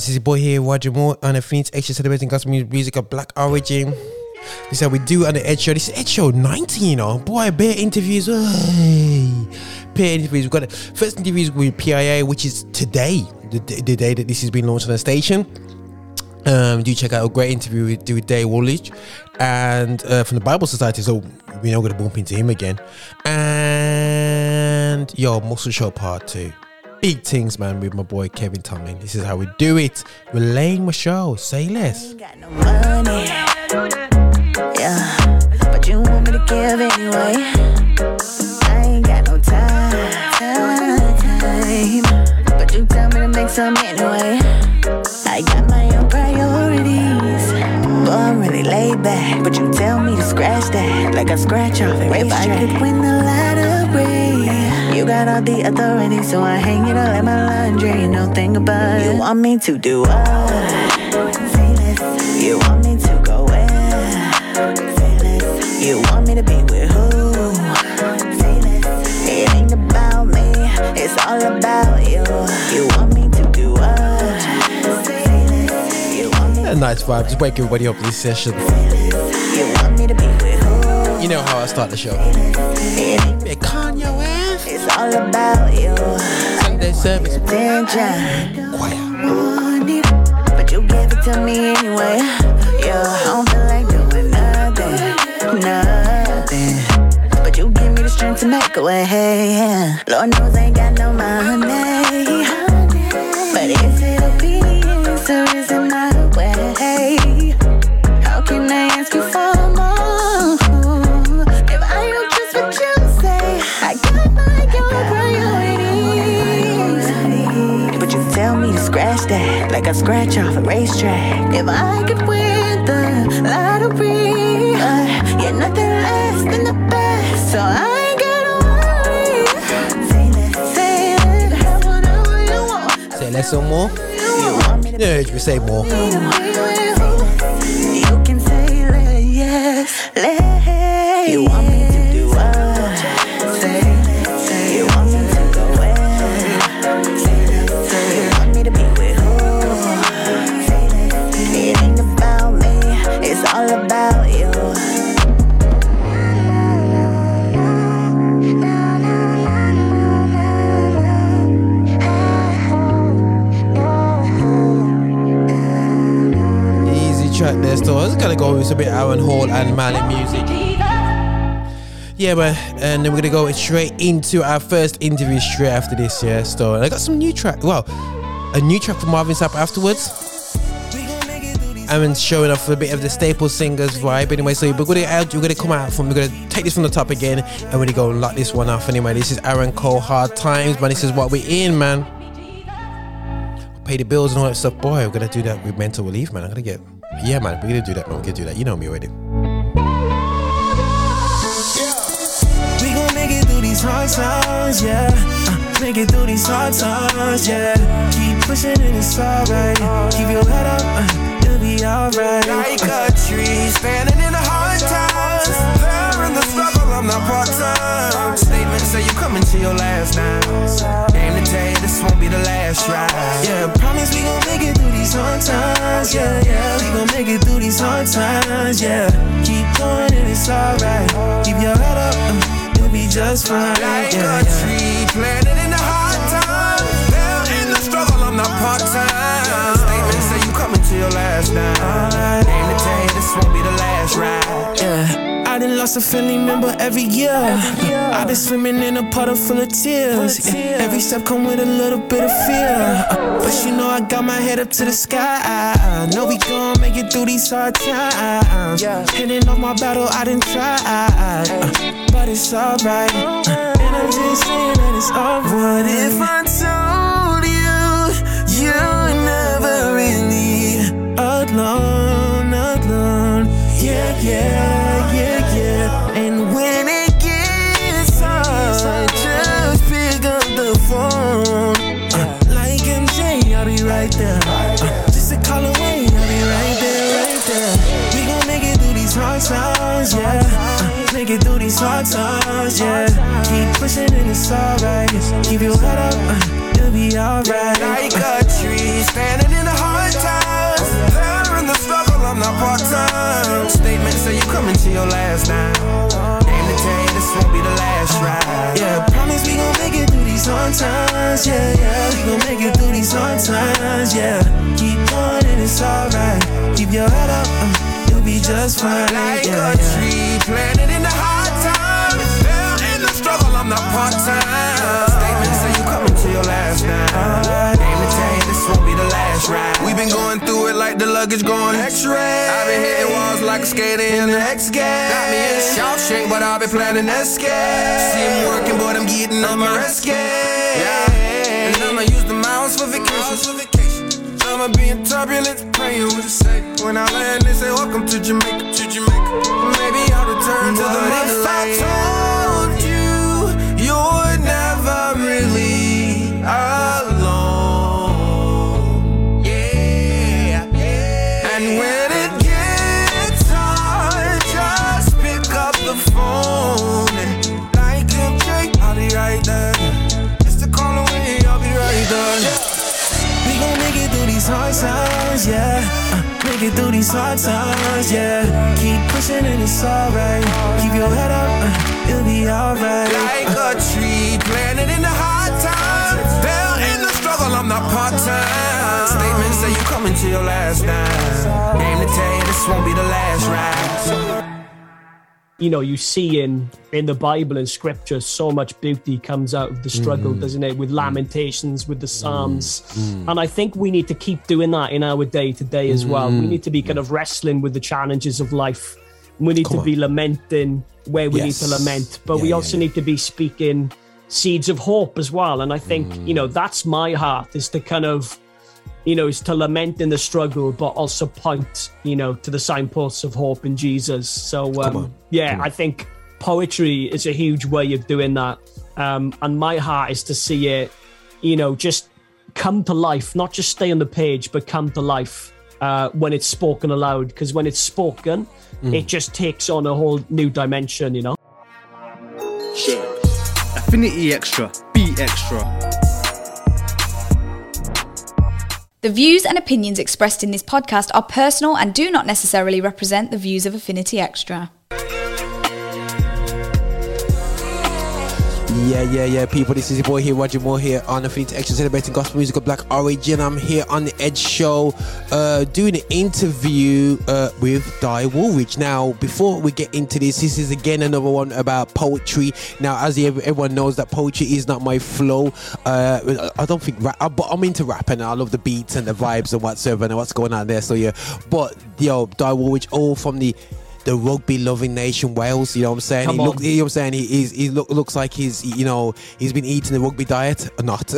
guys, it's your boy here, Roger Moore, on the Affinity Extra celebrating gospel music of black origin. This is how we do on the Ed Show. This is Ed Show 19, you know. Boy, bare interviews. Hey. Bare interviews. We've got first interviews with PIA, which is today, the, the day that this has been launched on the station. Um, do check out a great interview with, with Dave Woolridge and uh, from the Bible Society. So we're not going to bump into him again. And yo, Muscle Show Part 2. Big things, man, with my boy Kevin Tomlin. This is how we do it. We're laying my show. Say less. no. Yeah, but you want me to give anyway. I ain't got no time, time. But you tell me to make some anyway. I got my own priorities. Boy, I'm really laid back, but you tell me to scratch that, like I scratch off a If I could win the lottery, you got all the authority, so I hang it all in my laundry. No thing about it. You want me to do what? You want me to go where? You want me to be with who? It ain't about me, it's all about you. You want me to do what? You me A nice vibe. Just wake everybody up for this session. You want me to be with who? You know how I start the show. About you. Sunday service. Want it, but you give it to me anyway. Yeah, I don't feel like doing nothing, nothing. But you give me the strength to make a way. Lord knows I ain't got no money, that like I scratch off a racetrack. If I could win the lottery, uh, yeah, nothing less than the best. So I ain't gotta worry. Say less, say it, have whatever you want. Say less or more? You want me to Yeah, we say more. A bit Aaron Cole and Mali Music. Yeah, but and then we're gonna go straight into our first interview straight after this, yeah. So I got some new track. Well, a new track from Marvin Sapp afterwards. And showing off a bit of the staple singers vibe. Anyway, so we're gonna we're gonna come out from we're gonna take this from the top again and we're gonna go lock this one off. Anyway, this is Aaron Cole Hard Times, man. This is what we're in, man. Pay the bills and all that stuff. Boy, we're gonna do that with mental relief, man. I'm gonna get yeah, man. We're gonna do that, man. We're gonna do that. You know me already. We gon' make it through these hard times, yeah. Uh, make it through these hard times, yeah. Keep pushing and it's alright. Keep your head up, uh, it'll be alright. Like a tree standing in the hard times. There in the struggle, I'm not part time. Statements say you coming to your last now. Aim to tell you this won't be the last ride. Yeah, promise we gon' make it through these hard times, yeah, yeah. We gon' make it through these hard times, yeah. Keep going and it's alright. Keep your head up, uh, you'll be just fine, Like yeah, a tree planted in the hard times. There in the struggle, I'm not part time. Statements say you coming to your last night. Aim to tell you this won't be the last ride. Yeah. Done lost a family member every year. I've been swimming in a puddle full of tears. Every step come with a little bit of fear. But you know I got my head up to the sky. I know we gon' make it through these hard times. Hitting off my battle, I done tried. Uh, But it's alright. And I'm just saying that it's alright. What if I make it through these hard times, yeah. Keep pushing and it's alright. Keep your head up, uh, you'll be alright. Like a tree standing in the hard times. There in the struggle, I'm not part time. Statements say you coming to your last now. Aim to tell you this won't be the last ride. Yeah, promise we gon' make it through these hard times. Yeah, yeah, we gon' make it through these hard times. Yeah, keep going and it's alright. Keep your head up, uh, you'll be just fine. Like Yeah, a tree planted in the hard not part time. Statements say you coming to your last now. Aim to tell you this won't be the last ride. We've been going through it like the luggage going X-ray. I've been hitting walls like a skater in the X Games. Got me in Shawshank, but I've been planning escape. See him working, but I'm getting on my rescue. Yeah, and I'ma use the miles for vacation. I'ma be in turbulence, praying with a say. When I land, they say, Welcome to Jamaica, to Jamaica. Maybe I'll return to the mainland. Times, yeah. Uh, make it through these hard times, yeah. Keep pushing and it's alright. Keep your head up, uh, it'll be alright. Like a tree planted in the hard times. There in the struggle, I'm not part time. Statements say you coming to your last now. Aim to tell you this won't be the last ride. You know you see in in the bible and scripture so much beauty comes out of the struggle mm. doesn't it? With mm. lamentations with the mm. psalms. And i think we need to keep doing that in our day to day as well. We need to be kind of wrestling with the challenges of life. We need Come to on. be lamenting where we need to lament but Yeah, we also yeah. need to be speaking seeds of hope as well. And i think you know that's my heart is to kind of you know, is to lament in the struggle, but also point, you know, to the signposts of hope in Jesus. So, um, yeah, I think poetry is a huge way of doing that. Um, and my heart is to see it, you know, just come to life, not just stay on the page, but come to life uh, when it's spoken aloud. Because when it's spoken, it just takes on a whole new dimension, you know? Sure. Affinity Extra. Be extra. The views and opinions expressed in this podcast are personal and do not necessarily represent the views of Affinity Extra. Yeah, yeah, yeah, people. This is your boy here, Roger Moore here on the Affinity Extra celebrating gospel music of Black Origin. I'm here on the Edge Show, uh, doing an interview uh, with Dai Woolridge. Now, before we get into this, this is again another one about poetry. Now, as everyone knows, that poetry is not my flow. Uh, I don't think rap, but I'm into rap and I love the beats and the vibes and whatsoever and what's going on there. So yeah, but yo, Dai Woolridge, all from the the rugby loving nation Wales. You know what I'm saying? Come he on. look, you know what I'm saying? He he's, he look, looks like he's you know he's been eating the rugby diet or not?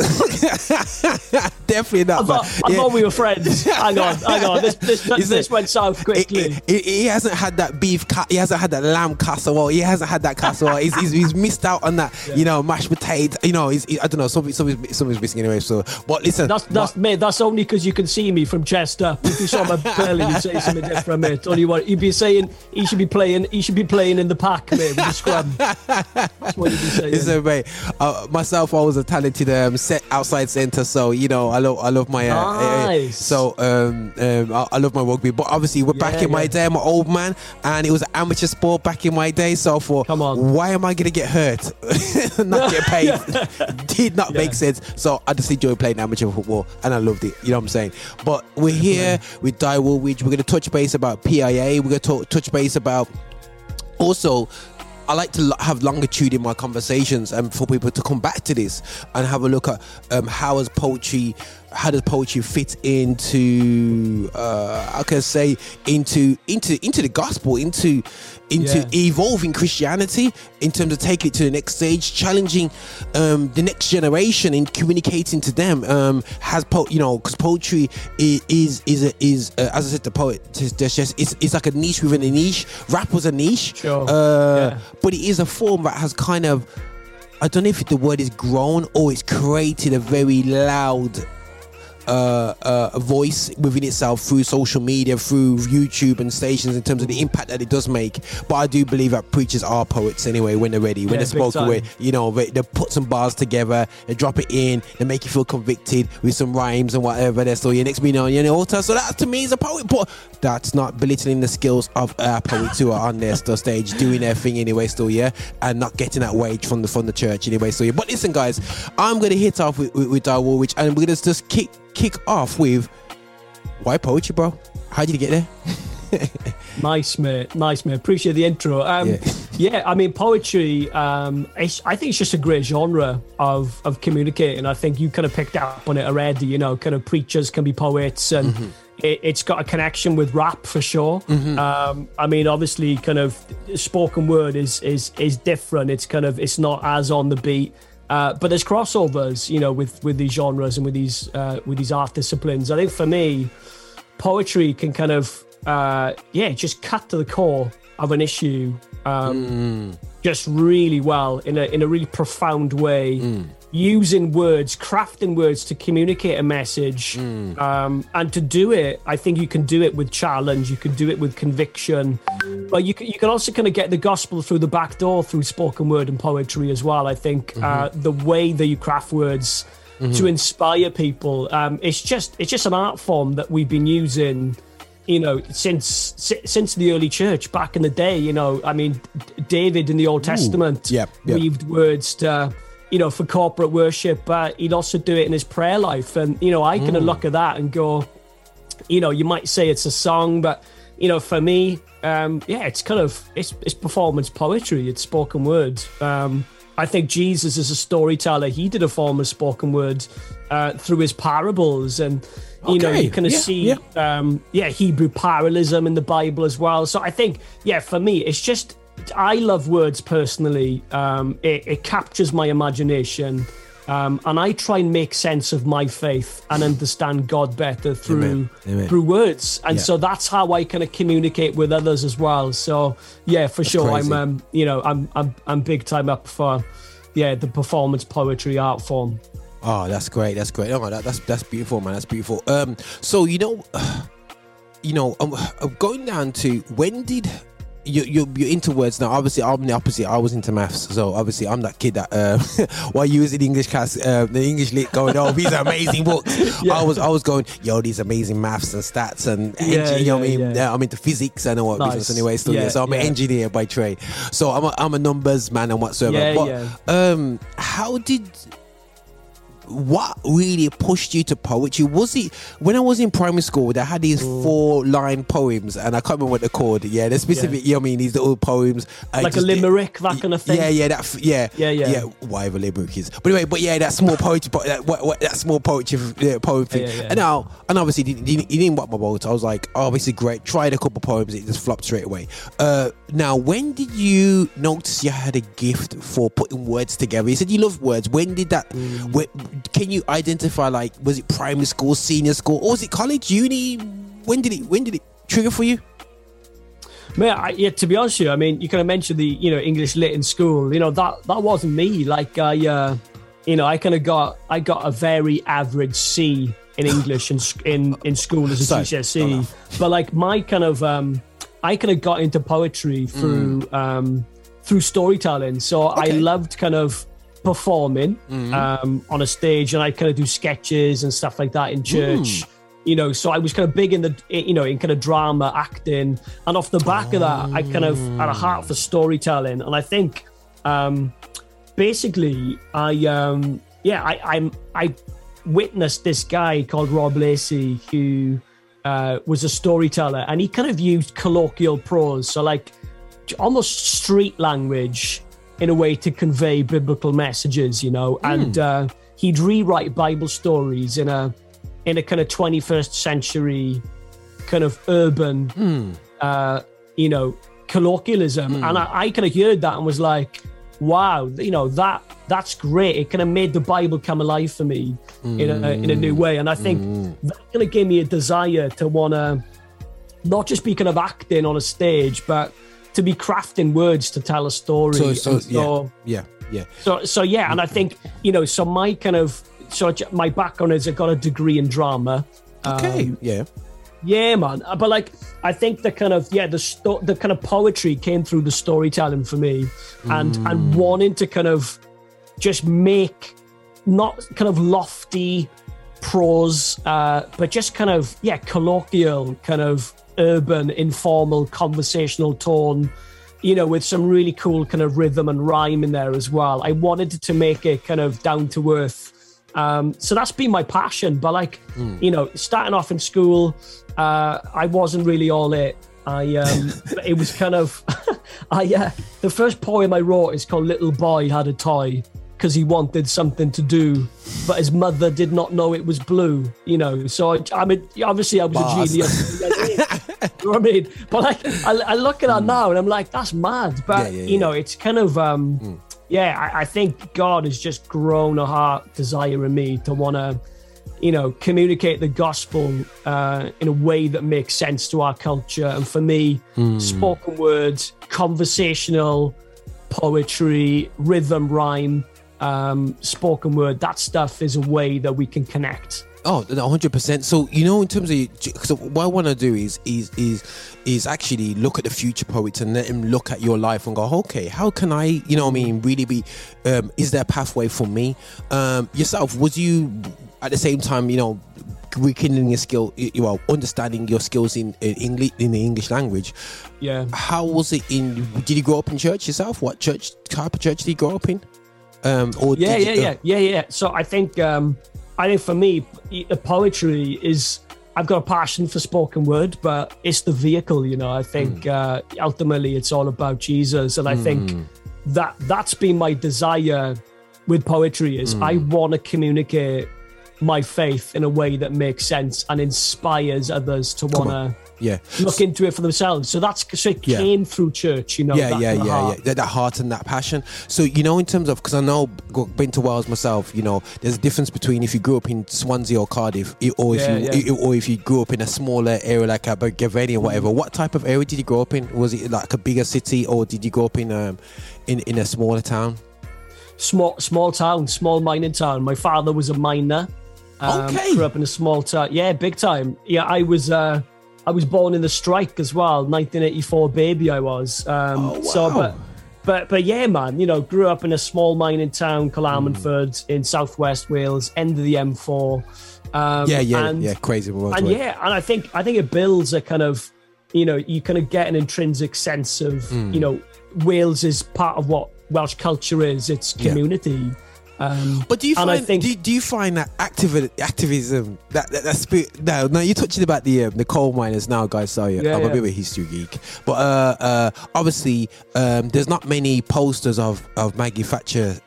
Definitely not. I thought, I yeah. thought we were friends. hang on, hang on. This, this, Is this went south He, quickly. he- he hasn't had that beef. Ca- he hasn't had that lamb casserole. He hasn't had that casserole. he's, he's, he's missed out on that. You know, mashed potato. You know, he's, he, I don't know. Something, something's, something's missing anyway. So, but listen, That's that's mate. That's only because you can see me from Chester. If you saw my belly, you'd say something different, mate. Only what you'd be saying. He should be playing. He should be playing in the pack, mate, with the scrum. That's what you'd be saying. Listen, mate. Uh, myself, I was a talented um, set outside centre, so you know, I love, I love my. Uh, uh, Nice. so um, um, I, I love my rugby, but obviously, we're back Yeah, in my day. I'm an old man, and it was an amateur sport back in my day. So for Come on. why am I gonna get hurt, not get paid? Did not make sense. So I just enjoy playing amateur football, and I loved it. You know what I'm saying? But we're here with Dai Woolridge. We're gonna touch base about PIA. We're gonna talk, touch base about also I like to have longitude in my conversations and for people to come back to this and have a look at um, how has poetry how does poetry fit into uh, I can say into into into the gospel into into Yeah. evolving Christianity in terms of taking it to the next stage challenging um, the next generation in communicating to them um, has po- you know because poetry is is a, is uh, as I said the poet there's just it's, it's like a niche within a niche rap was a niche Sure. uh, Yeah. but it is a form that has kind of I don't know if the word is grown or it's created a very loud uh, uh, voice within itself through social media, through YouTube and stations in terms of the impact that it does make. But I do believe that preachers are poets anyway when they're ready, when Yeah, they're spoken with. You know, they, they put some bars together, they drop it in, they make you feel convicted with some rhymes and whatever. They're still your next being on your altar. So that to me is a poet, but that's not belittling the skills of our poets who are on their still stage doing their thing anyway, still yeah, and not getting that wage from the from the church anyway. So yeah. But listen, guys, I'm gonna hit off with with, with Dai Woolridge, and we're gonna just kick kick off with why poetry, bro? How did you get there? Nice, mate. Nice, mate. Appreciate the intro. Um, Yeah. yeah. I mean, poetry. Um, it's, I think it's just a great genre of of communicating. I think you kind of picked up on it already. You know, kind of preachers can be poets, and it, it's got a connection with rap for sure. Um, I mean, obviously, kind of spoken word is is is different. It's kind of it's not as on the beat. Uh, but there's crossovers, you know, with with these genres and with these uh, with these art disciplines. I think for me, poetry can kind of uh yeah just cut to the core of an issue um just really well in a in a really profound way using words crafting words to communicate a message um and to do it i think you can do it with challenge you can do it with conviction but you can, you can also kind of get the gospel through the back door through spoken word and poetry as well i think uh the way that you craft words to inspire people. Um, it's just it's just an art form that we've been using, you know, since since the early church back in the day. You know, I mean, David in the Old Testament Yep, yep. weaved words to. You know, for corporate worship, but he'd also do it in his prayer life. And, you know, I kind of look at that and go, you know, you might say it's a song, but you know, for me, um, yeah, it's kind of it's it's performance poetry. It's spoken word. Um, I think Jesus is a storyteller. He did a form of spoken word uh, through his parables, and you know, you kind of yeah, see, yeah. um, yeah, Hebrew parallelism in the Bible as well. So I think, yeah, for me, it's just I love words personally. Um, it, it captures my imagination. Um, and I try and make sense of my faith and understand God better through Amen. Amen. through words, and Yeah. so that's how I kind of communicate with others as well. So yeah, for sure, crazy. I'm um, you know I'm I'm I'm big time up for yeah the performance poetry art form. Oh, that's great. That's great. Oh, that, that's that's beautiful, man. That's beautiful. Um, so you know, you know, I'm going down to when did you you you're into words now? Obviously, I'm the opposite. I was into maths, so obviously, I'm that kid that uh, while you was in English class, uh, the English lit going, oh, these are amazing books. I was I was going, yo, these amazing maths and stats and Yeah, you know what I mean. yeah. I'm into physics. and what Nice. business anyway. Still, Yeah, yeah, so I'm an engineer by trade. So I'm a, I'm a numbers man and whatsoever. Yeah, but yeah. um, how did what really pushed you to poetry? Was it when I was in primary school? They had these four line poems, and I can't remember what they're called. Yeah, they're specific. You know what I mean? These little poems, I Like a limerick, that kind of thing? Yeah, yeah, that. Yeah, Yeah, yeah. yeah. Whatever limerick is, but anyway, but yeah, that small poetry, po- that, what, what, that small poetry, yeah, poem thing. Yeah, yeah, yeah. And now, and obviously, he didn't, he didn't want my boat. I was like, oh, obviously, great. Tried a couple poems, it just flopped straight away. Uh, now, when did you notice you had a gift for putting words together? You said you love words. When did that? Mm. When, can you identify like was it primary school, senior school, or was it college, uni? When did it? When did it trigger for you? Man, I, yeah, to be honest with you, I mean, you kind of mentioned the you know English lit in school. You know that that wasn't me. Like I, uh, you know, I kind of got I got a very average C in English in in in school as a Sorry, GCSE. But like my kind of, um, I kind of got into poetry through um, through storytelling. So I loved kind of performing um, on a stage, and I kind of do sketches and stuff like that in church you know so i was kind of big in the you know in kind of drama acting and off the back of that i kind of had a heart for storytelling and i think um basically i um yeah i i'm i witnessed this guy called rob lacey who uh was a storyteller and he kind of used colloquial prose so like almost street language in a way to convey biblical messages you know and hmm. uh he'd rewrite bible stories in a in a kind of 21st century kind of urban hmm. uh you know colloquialism. Hmm. And i, I kind of heard that and was like wow you know that that's great. It kind of made the bible come alive for me in a in a new way. And i think that kind of gave me a desire to want to not just be kind of acting on a stage but to be crafting words to tell a story So, so, And yeah, yeah, yeah. so so yeah, and I think you know, so my kind of so my background is I got a degree in drama. Okay, Um, yeah. yeah, man. Uh, But like, I think the kind of yeah, the sto- the kind of poetry came through the storytelling for me, and and wanting to kind of just make not kind of lofty prose, uh, but just kind of yeah, colloquial, kind of urban, informal, conversational tone. You know, with some really cool kind of rhythm and rhyme in there as well. I wanted to make it kind of down to earth. Um, so that's been my passion. But like, you know, starting off in school, uh, I wasn't really all it. I um, it was kind of, I uh, the first poem I wrote is called "Little Boy Had a Toy" because he wanted something to do, but his mother did not know it was blue. You know, so I, I mean, obviously I was Bars. a genius. you know what I mean? But like, I, I look at that now and I'm like, that's mad. But. Yeah, yeah, you know, it's kind of um, yeah. I, I think God has just grown a heart desire in me to want to, you know, communicate the gospel uh, in a way that makes sense to our culture. And for me, Hmm. spoken words, conversational poetry, rhythm, rhyme, um, spoken word, that stuff is a way that we can connect. Oh, no, hundred percent. So you know, in terms of so what I want to do is is is is actually look at the future poets and let him look at your life and go, okay, how can I, you know, what I mean, really be? Um, is there a pathway for me? Um, yourself, was you at the same time, you know, rekindling your skill, you know, understanding your skills in, in English in the English language? Yeah. How was it in? Did you grow up in church yourself? What church type of church did you grow up in? Um, or yeah, yeah, you, yeah, yeah, yeah. So I think, um, I think for me, poetry is. I've got a passion for spoken word, but it's the vehicle. You know, I think uh, ultimately it's all about Jesus, and I think that that's been my desire with poetry is I want to communicate my faith in a way that makes sense and inspires others to want to yeah. look into it for themselves. So that's so it Yeah. came through church, you know. yeah, that yeah, yeah, heart. yeah. That, that heart and that passion. So you know, in terms of because I know been to Wales myself. You know, there's a difference between if you grew up in Swansea or Cardiff, or if Yeah, you yeah. or if you grew up in a smaller area like Abergavenny or whatever. What type of area did you grow up in? Was it like a bigger city, or did you grow up in um in in a smaller town? small small town, small mining town. My father was a miner. Um, Okay. Grew up in a small town. Yeah, big time. Yeah, I was. Uh, I was born in the strike as well. 1984 baby, I was. Um, Oh, So, but, but, but yeah, man. You know, grew up in a small mining town, Ammanford, in southwest Wales, end of the M4. Um, Yeah, yeah, and, yeah. Crazy motorway. and yeah, and I think I think it builds a kind of, you know, you kind of get an intrinsic sense of, Hmm. you know, Wales is part of what Welsh culture is. It's Yeah. Um, But do you find think- do, do you find that activi- activism that, that that spirit? No, no, you're touching about the um, the coal miners now, guys. Sorry, Yeah, I'm a bit of a history geek, but uh, uh, obviously um, there's not many posters of of Maggie Thatcher.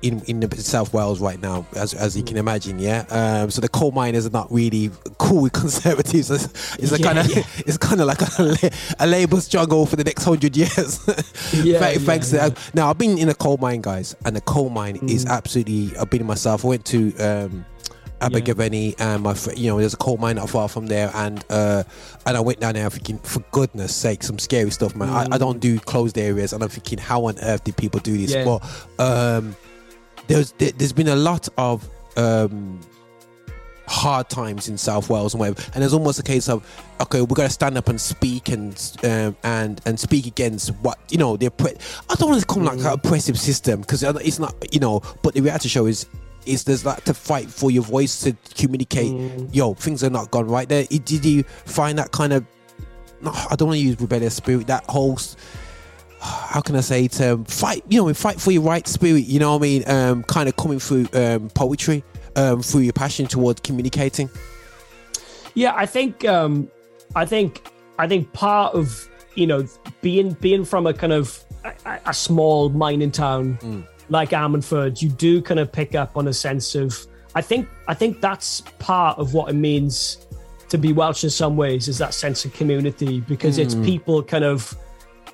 In in the South Wales right now, as as you can imagine, yeah. Um, so the coal miners are not really cool with conservatives. It's, it's a Yeah, kind of yeah. it's kind of like a, a labour struggle for the next hundred years. Yeah, Thank- yeah, thanks to yeah. now, I've been in a coal mine, guys, and the coal mine Mm. is absolutely. I've been myself. I went to um, Abergavenny, and my fr- you know, there's a coal mine not far from there, and uh, and I went down there thinking, for goodness sake, some scary stuff, man. I, I don't do closed areas, and I'm thinking, how on earth did people do this? Yeah. But um, there's there, there's been a lot of um hard times in South Wales and whatever, and there's almost a case of okay, we're gonna stand up and speak and um, and and speak against what you know the oppre- I don't want to call like an oppressive system because it's not you know, but the reality show is. Is there's like to fight for your voice to communicate? Yo, things are not gone right there. Did you find that kind of? I don't want to use rebellious spirit. That whole how can I say it? Um, fight, you know, fight for your right spirit. You know what I mean? Um, kind of coming through um, poetry, um, through your passion towards communicating. Yeah, I think um I think I think part of you know being being from a kind of a, a small mining town like Ammanford, you do kind of pick up on a sense of I think I think that's part of what it means to be Welsh in some ways is that sense of community because it's people kind of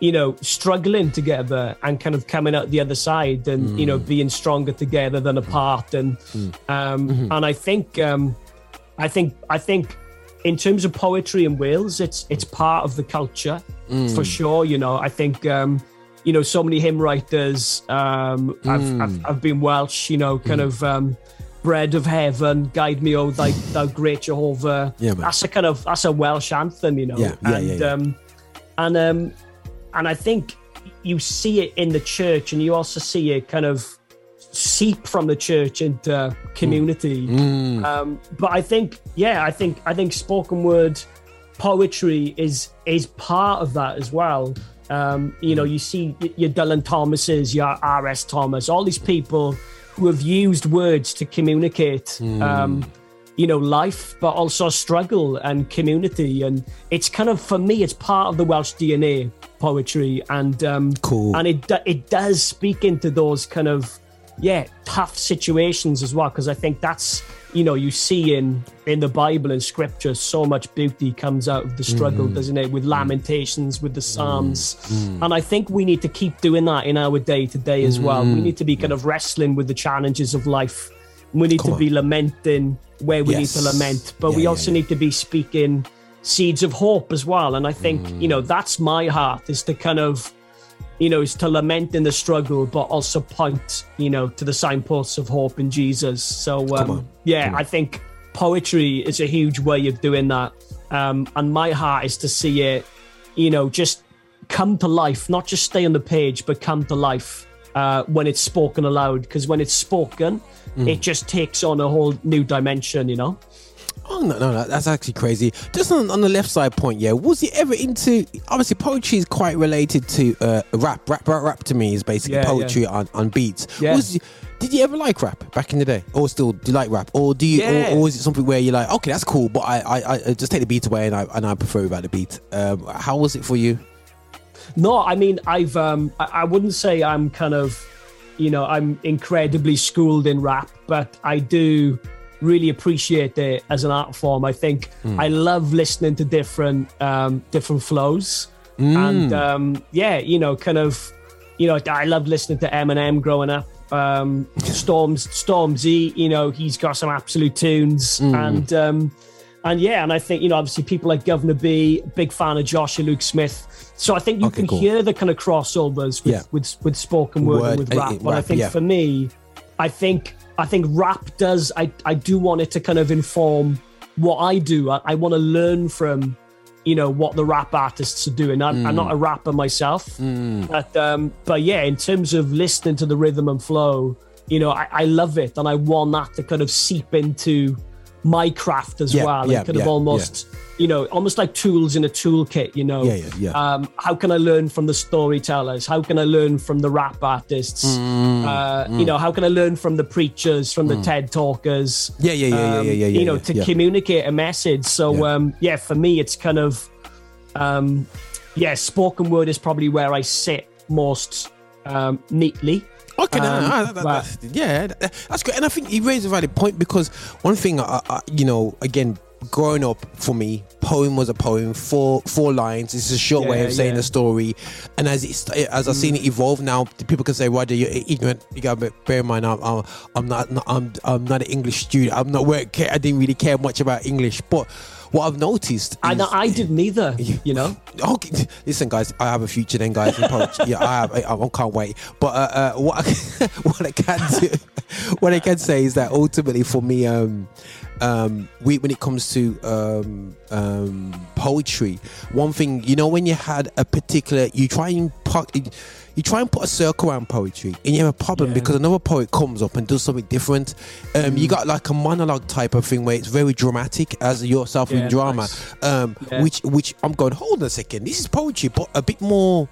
you know struggling together and kind of coming out the other side and you know being stronger together than apart and um and I think um I think I think in terms of poetry in Wales, it's it's part of the culture for sure. You know, I think um, you know so many hymn writers. Um, I've, I've I've been Welsh. You know, kind of um, bread of heaven, guide me, O thy thou great Jehovah. Yeah, man. that's a kind of that's a Welsh anthem. You know, Yeah, yeah, and yeah, yeah. um, and um, and I think you see it in the church, and you also see it kind of seep from the church into community. Um, but I think, yeah, I think I think spoken word poetry is is part of that as well. Um, you know, you see your Dylan Thomases, your R.S. Thomas, all these people who have used words to communicate. Um, you know, life, but also struggle and community, and it's kind of for me, it's part of the Welsh DNA, poetry, and um, Cool. and it it does speak into those kind of yeah tough situations as well. Because I think that's you know you see in in the Bible and Scripture so much beauty comes out of the struggle, mm. doesn't it? With mm. Lamentations, with the Psalms, mm. and I think we need to keep doing that in our day to day as well. We need to be kind of wrestling with the challenges of life. We need Come to on. be lamenting where we Yes. need to lament, but Yeah, we also yeah. need to be speaking seeds of hope as well. And I think, you Mm. know, that's my heart is to kind of, you know, is to lament in the struggle, but also point, you know, to the signposts of hope in Jesus. So, um, yeah, I think poetry is a huge way of doing that. Um, and my heart is to see it, you know, just come to life, not just stay on the page, but come to life uh, when it's spoken aloud. Because when it's spoken, Mm. it just takes on a whole new dimension, you know? Oh no, no, that's actually crazy. Just on, on the left side point, yeah. Was he ever into? Obviously, poetry is quite related to uh, rap. Rap, rap, rap to me is basically Yeah, poetry on, on beats. Yeah. Was did you ever like rap back in the day, or still do you like rap, or do you, Yeah. or, or is it something where you're like, okay, that's cool, but I, I, I just take the beat away and I and I prefer without the beat. Um, how was it for you? No, I mean, I've, um, I, I wouldn't say I'm kind of, you know, I'm incredibly schooled in rap, but I do really appreciate it as an art form. I think Hmm. I love listening to different um, different flows, Hmm. and um, yeah, you know, kind of, you know, I loved listening to Eminem growing up. Um, Storms Stormzy, you know, he's got some absolute tunes, Hmm. and um, and yeah, and I think you know, obviously people like Guvna B, big fan of Joshua Luke Smith. So I think you Okay, can cool. hear the kind of crossovers with Yeah. with, with spoken word, Word, and with uh, rap. uh, but I think yeah. for me, I think I think rap does. I I do want it to kind of inform what I do. I, I want to learn from you know what the rap artists are doing. I'm, I'm Mm. not a rapper myself, but um, but yeah, in terms of listening to the rhythm and flow, you know, I, I love it, and I want that to kind of seep into my craft as Yeah, well, yeah, and kind yeah, of almost. You know, almost like tools in a toolkit. You know, Yeah, yeah, yeah. Um, how can I learn from the storytellers? How can I learn from the rap artists? Mm, uh, You know, how can I learn from the preachers, from the TED talkers? Yeah, yeah, yeah, yeah, um, yeah, yeah, You know, to communicate a message. So, Yeah. um, yeah, for me, it's kind of, um, yeah, spoken word is probably where I sit most um, neatly. Okay, Um, no, no, that- yeah, that- that's great, and I think you raised a valid point because one thing, I, I, you know, again, growing up for me, poem was a poem, four four lines. It's a short way of saying yeah. a story, and as it's as I've seen it mm. evolve now, people can say, "Roger, you're ignorant." You got to bear in mind, I'm, I'm, I'm not, not, I'm, I'm not an English student. I'm not where I didn't really care much about English, but what I've noticed, And is- I didn't either, you know. Okay, listen, guys. I have a future then, guys. In yeah, I have. I, I can't wait. But uh, uh, what I, what I can do, what I can say is that ultimately, for me, um, um, we, when it comes to um, um, poetry, one thing you know, when you had a particular, you try and you try and put a circle around poetry, and you have a problem Yeah. because another poet comes up and does something different. Um, You got like a monologue type of thing where it's very dramatic, as yourself in drama, nice. um, Yeah. which which I'm going. Hold on a second. This is poetry, but a bit more.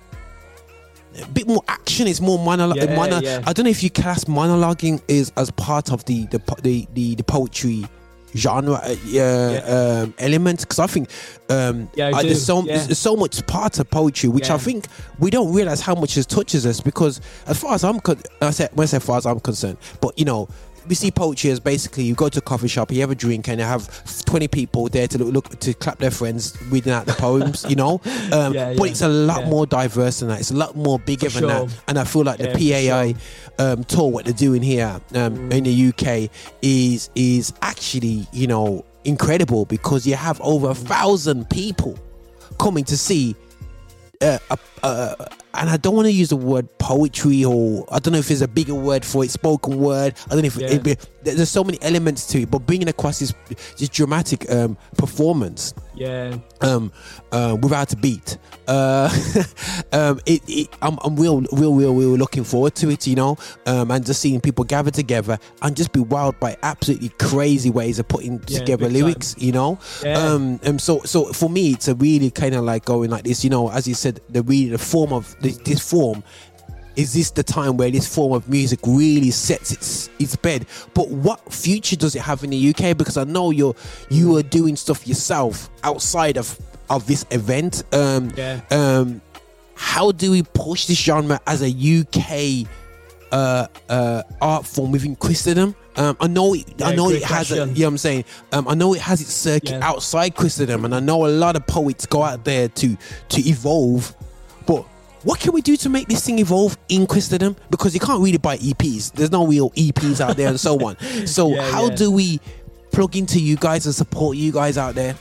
A bit more action. It's more monologue. Yeah, mono- yeah. I don't know if you class monologuing is as part of the the the the, the poetry genre uh, yeah. um, element because I think um, Yeah, I uh, there's so yeah. there's so much part of poetry which I think we don't realize how much it touches us because as far as I'm con- I say when I say as far as I'm concerned, but you know. We see poachers basically you go to a coffee shop, you have a drink, and you have 20 people there to look, look to clap their friends reading out the poems, you know. Um, Yeah, but yeah, it's a lot yeah. more diverse than that. It's a lot more bigger For than sure. that. And I feel like the PAI um, tour, what they're doing here um, in the UK, is is actually you know incredible because you have over a thousand people coming to see. Uh, uh, uh, and I don't want to use the word poetry, or I don't know if there's a bigger word for it, spoken word. I don't know if Yeah. it, it, there's so many elements to it, but bringing across this this dramatic um, performance Yeah. um, uh, without a beat. Uh, um, it, it, I'm, I'm real, real, real, real looking forward to it, you know, um, and just seeing people gather together and just be wowed by absolutely crazy ways of putting Yeah, together big time. lyrics, you know. Yeah. Um, and so, so for me, it's a really kind of like going like this, you know, as you said, the really the form of this, this form is this the time where this form of music really sets its its bed? But what future does it have in the UK because I know you're you are doing stuff yourself outside of of this event. Um Yeah. um how do we push this genre as a UK uh uh art form within Christendom? Um, I know it, I know it has a, you know what I'm saying? Um, I know it has its circuit Yeah. outside Christendom and I know a lot of poets go out there to to evolve but what can we do to make this thing evolve in Christendom? Because you can't really buy EPs. There's no real EPs out there and so on. So Yeah, how yeah. do we plug into you guys and support you guys out there?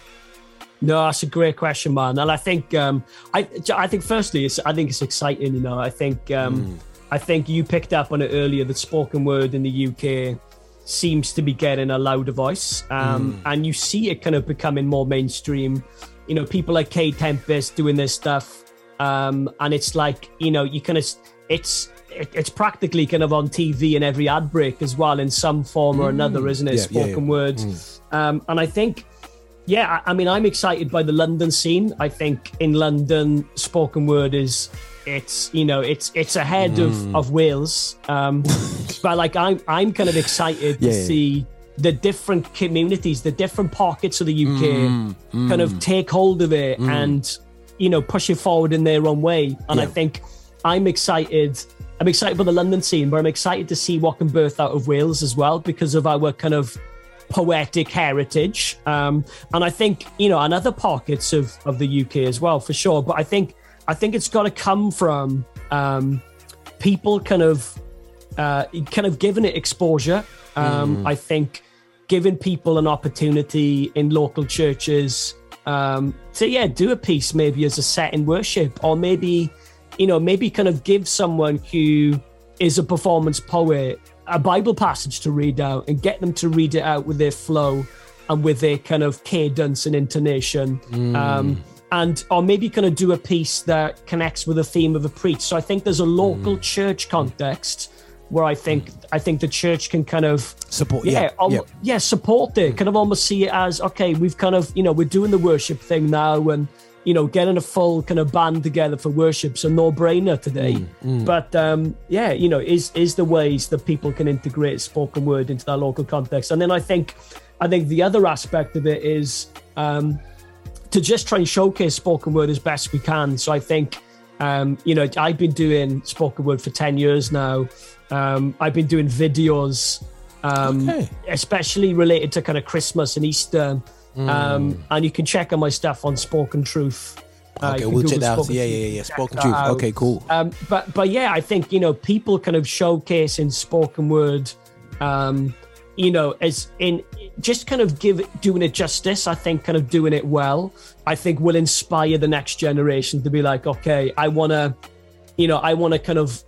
No, that's a great question, man. And I think, um, I, I think, firstly, it's, I think it's exciting. You know, I think, um, I think you picked up on it earlier that spoken word in the UK seems to be getting a louder voice, um, and you see it kind of becoming more mainstream. You know, people like Kae Tempest doing this stuff, um, and it's like, you know, you kind of, it's. It, it's practically kind of on TV in every ad break as well, in some form or another, isn't it? Yeah, yeah, Spoken yeah. word, um, and I think yeah, I, I mean, I'm excited by the London scene. I think in London, spoken word is it's you know it's it's ahead Mm. of of Wales. Um, but like I'm I'm kind of excited to Yeah, yeah. see the different communities, the different pockets of the UK, Mm, kind of take hold of it and you know push it forward in their own way. And I think I'm excited. I'm excited for the London scene, but I'm excited to see what can birth out of Wales as well because of our kind of poetic heritage. Um, and I think you know, and other pockets of of the UK as well, for sure. But I think I think it's got to come from um, people kind of uh, kind of giving it exposure. Um, I think giving people an opportunity in local churches um, to yeah do a piece maybe as a set in worship, or maybe you know maybe kind of give someone who is a performance poet a Bible passage to read out and get them to read it out with their flow and with their kind of cadence and intonation. Um, and or maybe kind of do a piece that connects with the theme of a preach. So I think there's a local church context where I think I think the church can kind of Support, yeah, yeah, al- yeah. yeah, support it. Kind of almost see it as okay, we've kind of you know we're doing the worship thing now, and you know getting a full kind of band together for worship's a no brainer today. Mm, But um, yeah, you know, is is the ways that people can integrate spoken word into their local context, and then I think I think the other aspect of it is um, to just try and showcase spoken word as best we can. So I think, um, you know, I've been doing spoken word for 10 years now. Um, I've been doing videos, um, Okay. especially related to kind of Christmas and Easter. Um, and you can check on my stuff on Spoken Truth. Uh, Okay, we'll check that out. Yeah, yeah, yeah. Spoken truth. out. Okay, cool. Um, but but yeah, I think you know people kind of showcasing spoken word, um, you know, as in just kind of give doing it justice. I think kind of doing it well. I think will inspire the next generation to be like, okay, I want to, you know, I want to kind of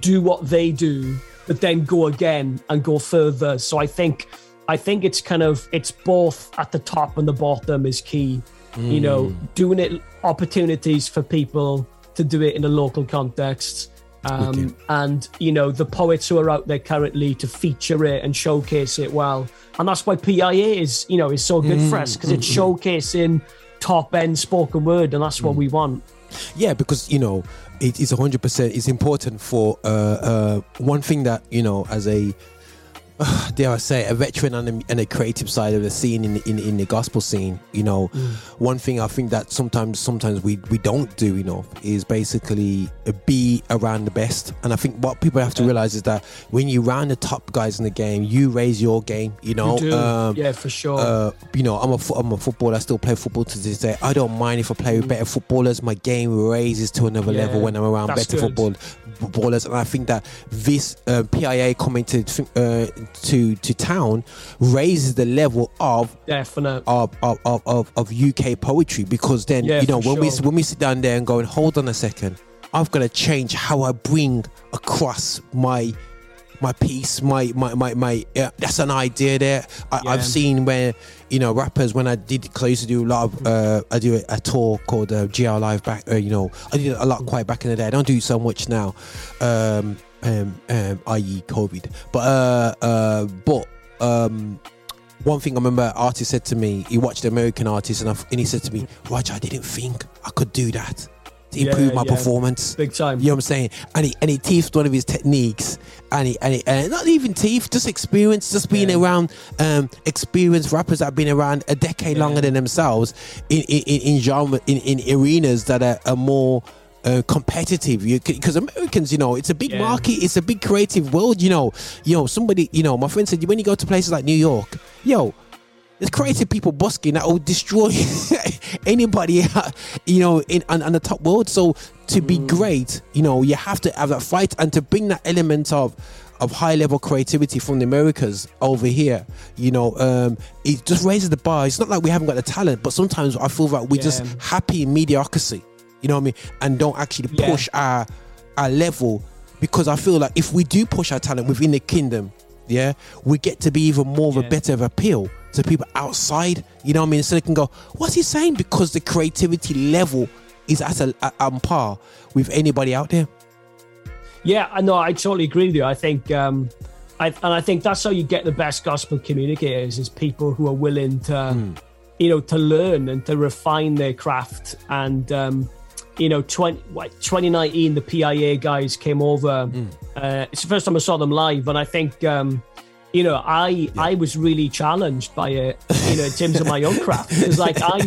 do what they do, but then go again and go further. So I think I think it's kind of it's both at the top and the bottom is key. You know, hmm. doing it opportunities for people to do it in a local context. Um, and you know the poets who are out there currently to feature it and showcase it well, and that's why PIA is you know is so good for us because it's mm-hmm. showcasing top end spoken word, and that's what hmm. we want. Yeah, because you know it is hundred percent. It's important for uh, uh, one thing that you know as a uh, dare I say a veteran on the, and a creative side of the scene in the, in, in the gospel scene. You know, one thing I think that sometimes sometimes we we don't do enough is basically be around the best. And I think what people have to realize is that when you round the top guys in the game, you raise your game. You know, You. Um, yeah, for sure. uh, you know, I'm a I'm a footballer. I still play football to this day. I don't mind if I play with better footballers. My game raises to another Yeah, level when I'm around better good. football footballers. And I think that this uh, PIA commented. uh, to to town raises the level of Definite. of, of, of, of, of UK poetry because then Yeah, you know when we when we sit down there and going, hold on a second, I've got to change how I bring across my my piece, my my my, my uh, that's an idea there. I, Yeah. I've seen where you know rappers when I did 'cause I used to do a lot of uh, I do a, a tour called uh, GR Live back. Uh, you know I did a lot quite back in the day. I don't do so much now. Um, um, um, i.e. COVID, but uh, uh, but um, one thing I remember an artist said to me, he watched American artists and, I, and he said to me, Roger, I didn't think I could do that to Yeah, improve my yeah. performance. Big time. You know what I'm saying? And he and he teethed one of his techniques, and he and, he, and not even teeth, just experience, just being Yeah. around um, experienced rappers that have been around a decade longer than themselves in in, in, in genre in, in arenas that are, are more. Uh, competitive because Americans, you know, it's a big Yeah. market, it's a big creative world. You know, you know, somebody, you know, my friend said when you go to places like New York, yo, there's creative people busking that will destroy anybody, you know, in on, on the top world. So to be great, you know, you have to have that fight and to bring that element of of high level creativity from the Americas over here, you know, um, it just raises the bar. It's not like we haven't got the talent, but sometimes I feel that we're just happy in mediocrity, you know what I mean, and don't actually Yeah. push our our level because I feel like if we do push our talent within the kingdom, yeah, we get to be even more of a Yeah. better of appeal to people outside. You know what I mean? So they can go, "What's he saying?" Because the creativity level is at a at, on par with anybody out there. Yeah, I know. I totally agree with you. I think, um, I, and I think that's how you get the best gospel communicators is people who are willing to, Hmm. you know, to learn and to refine their craft. And um, you know, 20, what, 2019, the PIA guys came over. Hmm. Uh, it's the first time I saw them live, and I think. Um, you know, I I was really challenged by it, you know, in terms of my own craft. Because like I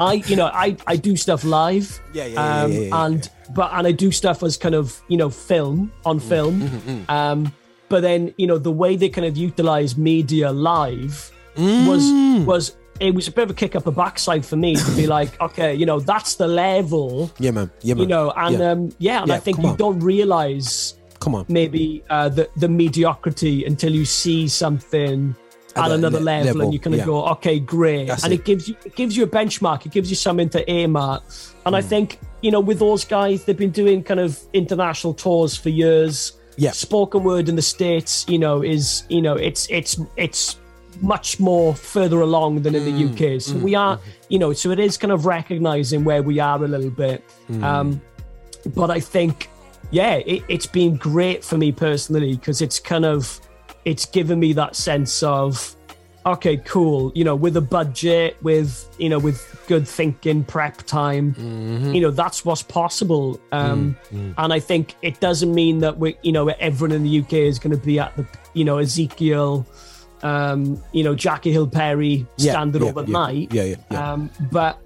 I you know, I I do stuff live. Yeah, yeah, yeah, um, yeah, yeah, and but and I do stuff as kind of you know film on Mm, film. mm-hmm, Um, but then you know the way they kind of utilize media live was was it was a bit of a kick up the backside for me to be like, okay, you know, that's the level, Yeah, man. Yeah, man. you know, and yeah. um, yeah, and I think you on. don't realize come on. maybe uh, the the mediocrity until you see something At at, another le- level, level, and you kind of yeah. go, okay, great, That's and it. it. gives you it gives you a benchmark, it gives you something to aim at, and Mm. I think you know with those guys, they've been doing kind of international tours for years. Yeah. spoken word in the states, you know, is you know it's it's it's much more further along than in the Mm, UK. So we are, you know, so it is kind of recognizing where we are a little bit. Mm. Um, but I think, yeah, it, it's been great for me personally because it's kind of it's given me that sense of okay, cool. You know, with a budget, with you know, with good thinking, prep time, you know, that's what's possible. Um, And I think it doesn't mean that we, you know, everyone in the UK is going to be at the, you know, Ezekiel, um, you know, Jackie Hill Perry Yeah, standard yeah, overnight. yeah, yeah, yeah. Um, but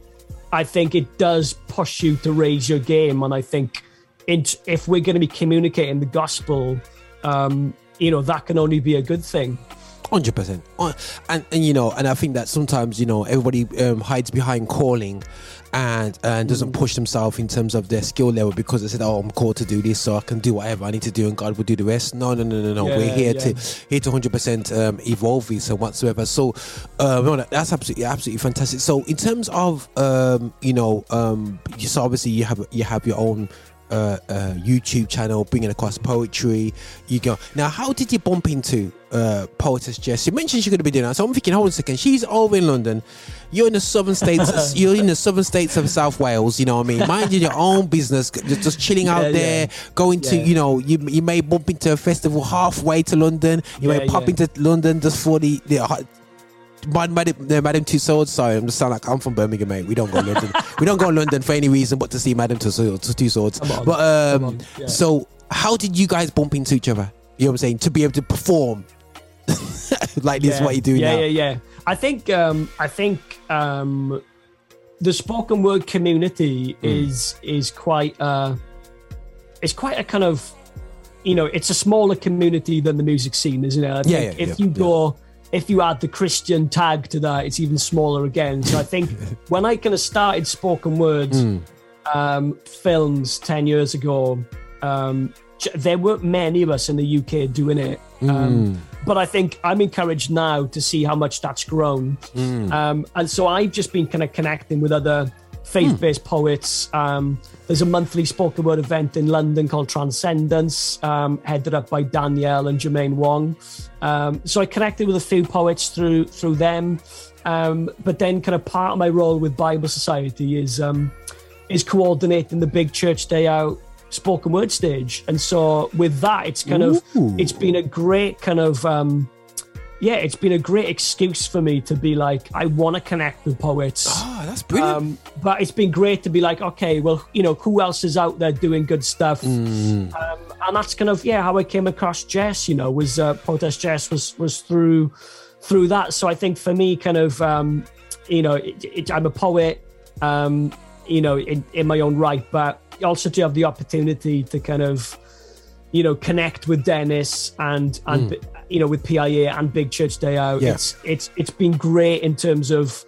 I think it does push you to raise your game, and I think it, if we're going to be communicating the gospel, um, you know, that can only be a good thing. Hundred percent, and and you know, and I think that sometimes you know everybody um, hides behind calling, and and doesn't Mm. push themselves in terms of their skill level because they said, "Oh, I'm called to do this, so I can do whatever I need to do, and God will do the rest." No, no, no, no, no. Yeah, We're here yeah. to here to hundred percent um, evolve this and whatsoever. So, uh, no, that's absolutely absolutely fantastic. So, in terms of um, you know, um, so obviously you have you have your own uh, uh, YouTube channel, bringing across poetry. You go now. How did you bump into uh, poetess Jess? You mentioned she's going to be doing that, so I'm thinking, hold on a second. She's over in London. You're in the southern states. you're in the southern states of South Wales. You know what I mean? Minding your own business, just, just chilling out there, yeah. going to Yeah. you know, you you may bump into a festival halfway to London. You may pop yeah. into London just for the the. Madam, Madam, no, Madam Tussauds. Sorry, I'm just sound like I'm from Birmingham, mate. We don't go London. we don't go London for any reason but to see Madam Tussauds. Tussauds. Come on, But um, yeah. so how did you guys bump into each other? You know what I'm saying? To be able to perform like this, is what you do yeah, now. Yeah, yeah, I think um, I think um, the spoken word community Hmm. is is quite uh, it's quite a kind of you know it's a smaller community than the music scene, isn't it? I Yeah, think yeah, if yeah, you go if you add the Christian tag to that, it's even smaller again. So I think when I kind of started spoken word Hmm. um, films ten years ago, um, there weren't many of us in the UK doing it. Um, but I think I'm encouraged now to see how much that's grown. Um, and so I've just been kind of connecting with other faith-based poets. Um, there's a monthly spoken word event in London called Transcendence, um, headed up by Danielle and Jermaine Wong. Um, so I connected with a few poets through through them. Um, but then, kind of part of my role with Bible Society is um, is coordinating the big church day out spoken word stage. And so with that, it's kind of it's been a great kind of um, yeah, it's been a great excuse for me to be like, I want to connect with poets. Oh, that's brilliant. Um, but it's been great to be like, okay, well, you know, who else is out there doing good stuff? Mm. Um, and that's kind of yeah how I came across Jess. You know, was uh, Poetess Jess was was through through that. So I think for me, kind of, um, you know, it, it, I'm a poet, um, you know, in, in my own right, but also to have the opportunity to kind of, you know, connect with Dennis and and you know with PIA and Big Church Day Out. Yeah. It's it's it's been great in terms of,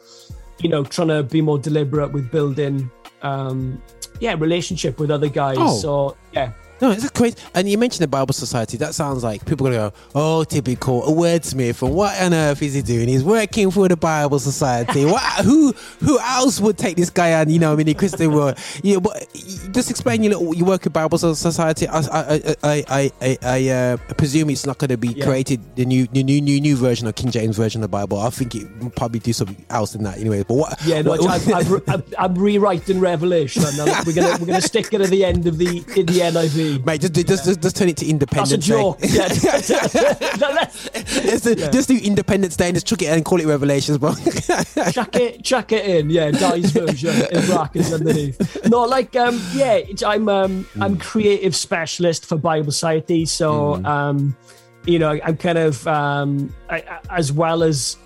you know, trying to be more deliberate with building, um, yeah, relationship with other guys. Oh. So yeah. No, it's a crazy. And you mentioned the Bible Society. That sounds like people are gonna go, "Oh, typical a wordsmith." And what on earth is he doing? He's working for the Bible Society. what? Who? Who else would take this guy on? You know, I mean, the Christian world. Yeah, but just explain your little. You work with Bible Society. I, I, I, I, I, I uh, presume it's not going to be Yeah. created the new, the new, new, new version of King James version of the Bible. I think it probably do something else than that anyway. But what? Yeah, no, what- I've, I've, re- I'm, rewriting Revelation. we're gonna we're gonna stick it at the end of the in the NIV. Mate, just, just, just, just turn it to Independence That's a joke. Day. Yeah. Just, do- just do Independence Day and just chuck it in and call it Revelations, bro. chuck it, chuck it in. Yeah, Dai's version in brackets underneath. No, like um, yeah, I'm um, I'm creative specialist for Bible Society, so um, you know, I'm kind of um, I, as well as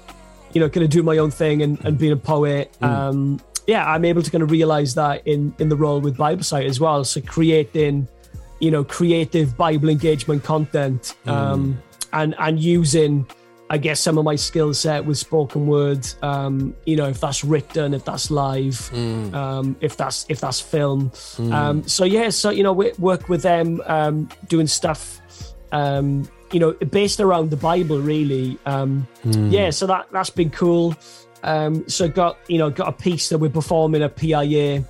you know, kind of do my own thing and, and being a poet. Um, yeah, I'm able to kind of realize that in in the role with Bible Society as well. So creating, you know, creative Bible engagement content, um, and and using I guess some of my skill set with spoken word, um, you know, if that's written, if that's live, um, if that's if that's film. Um, so yeah, so you know, we work with them um, doing stuff, um, you know, based around the Bible, really. Um, Yeah, so that that's been cool. Um, so got you know got a piece that we're performing at PIA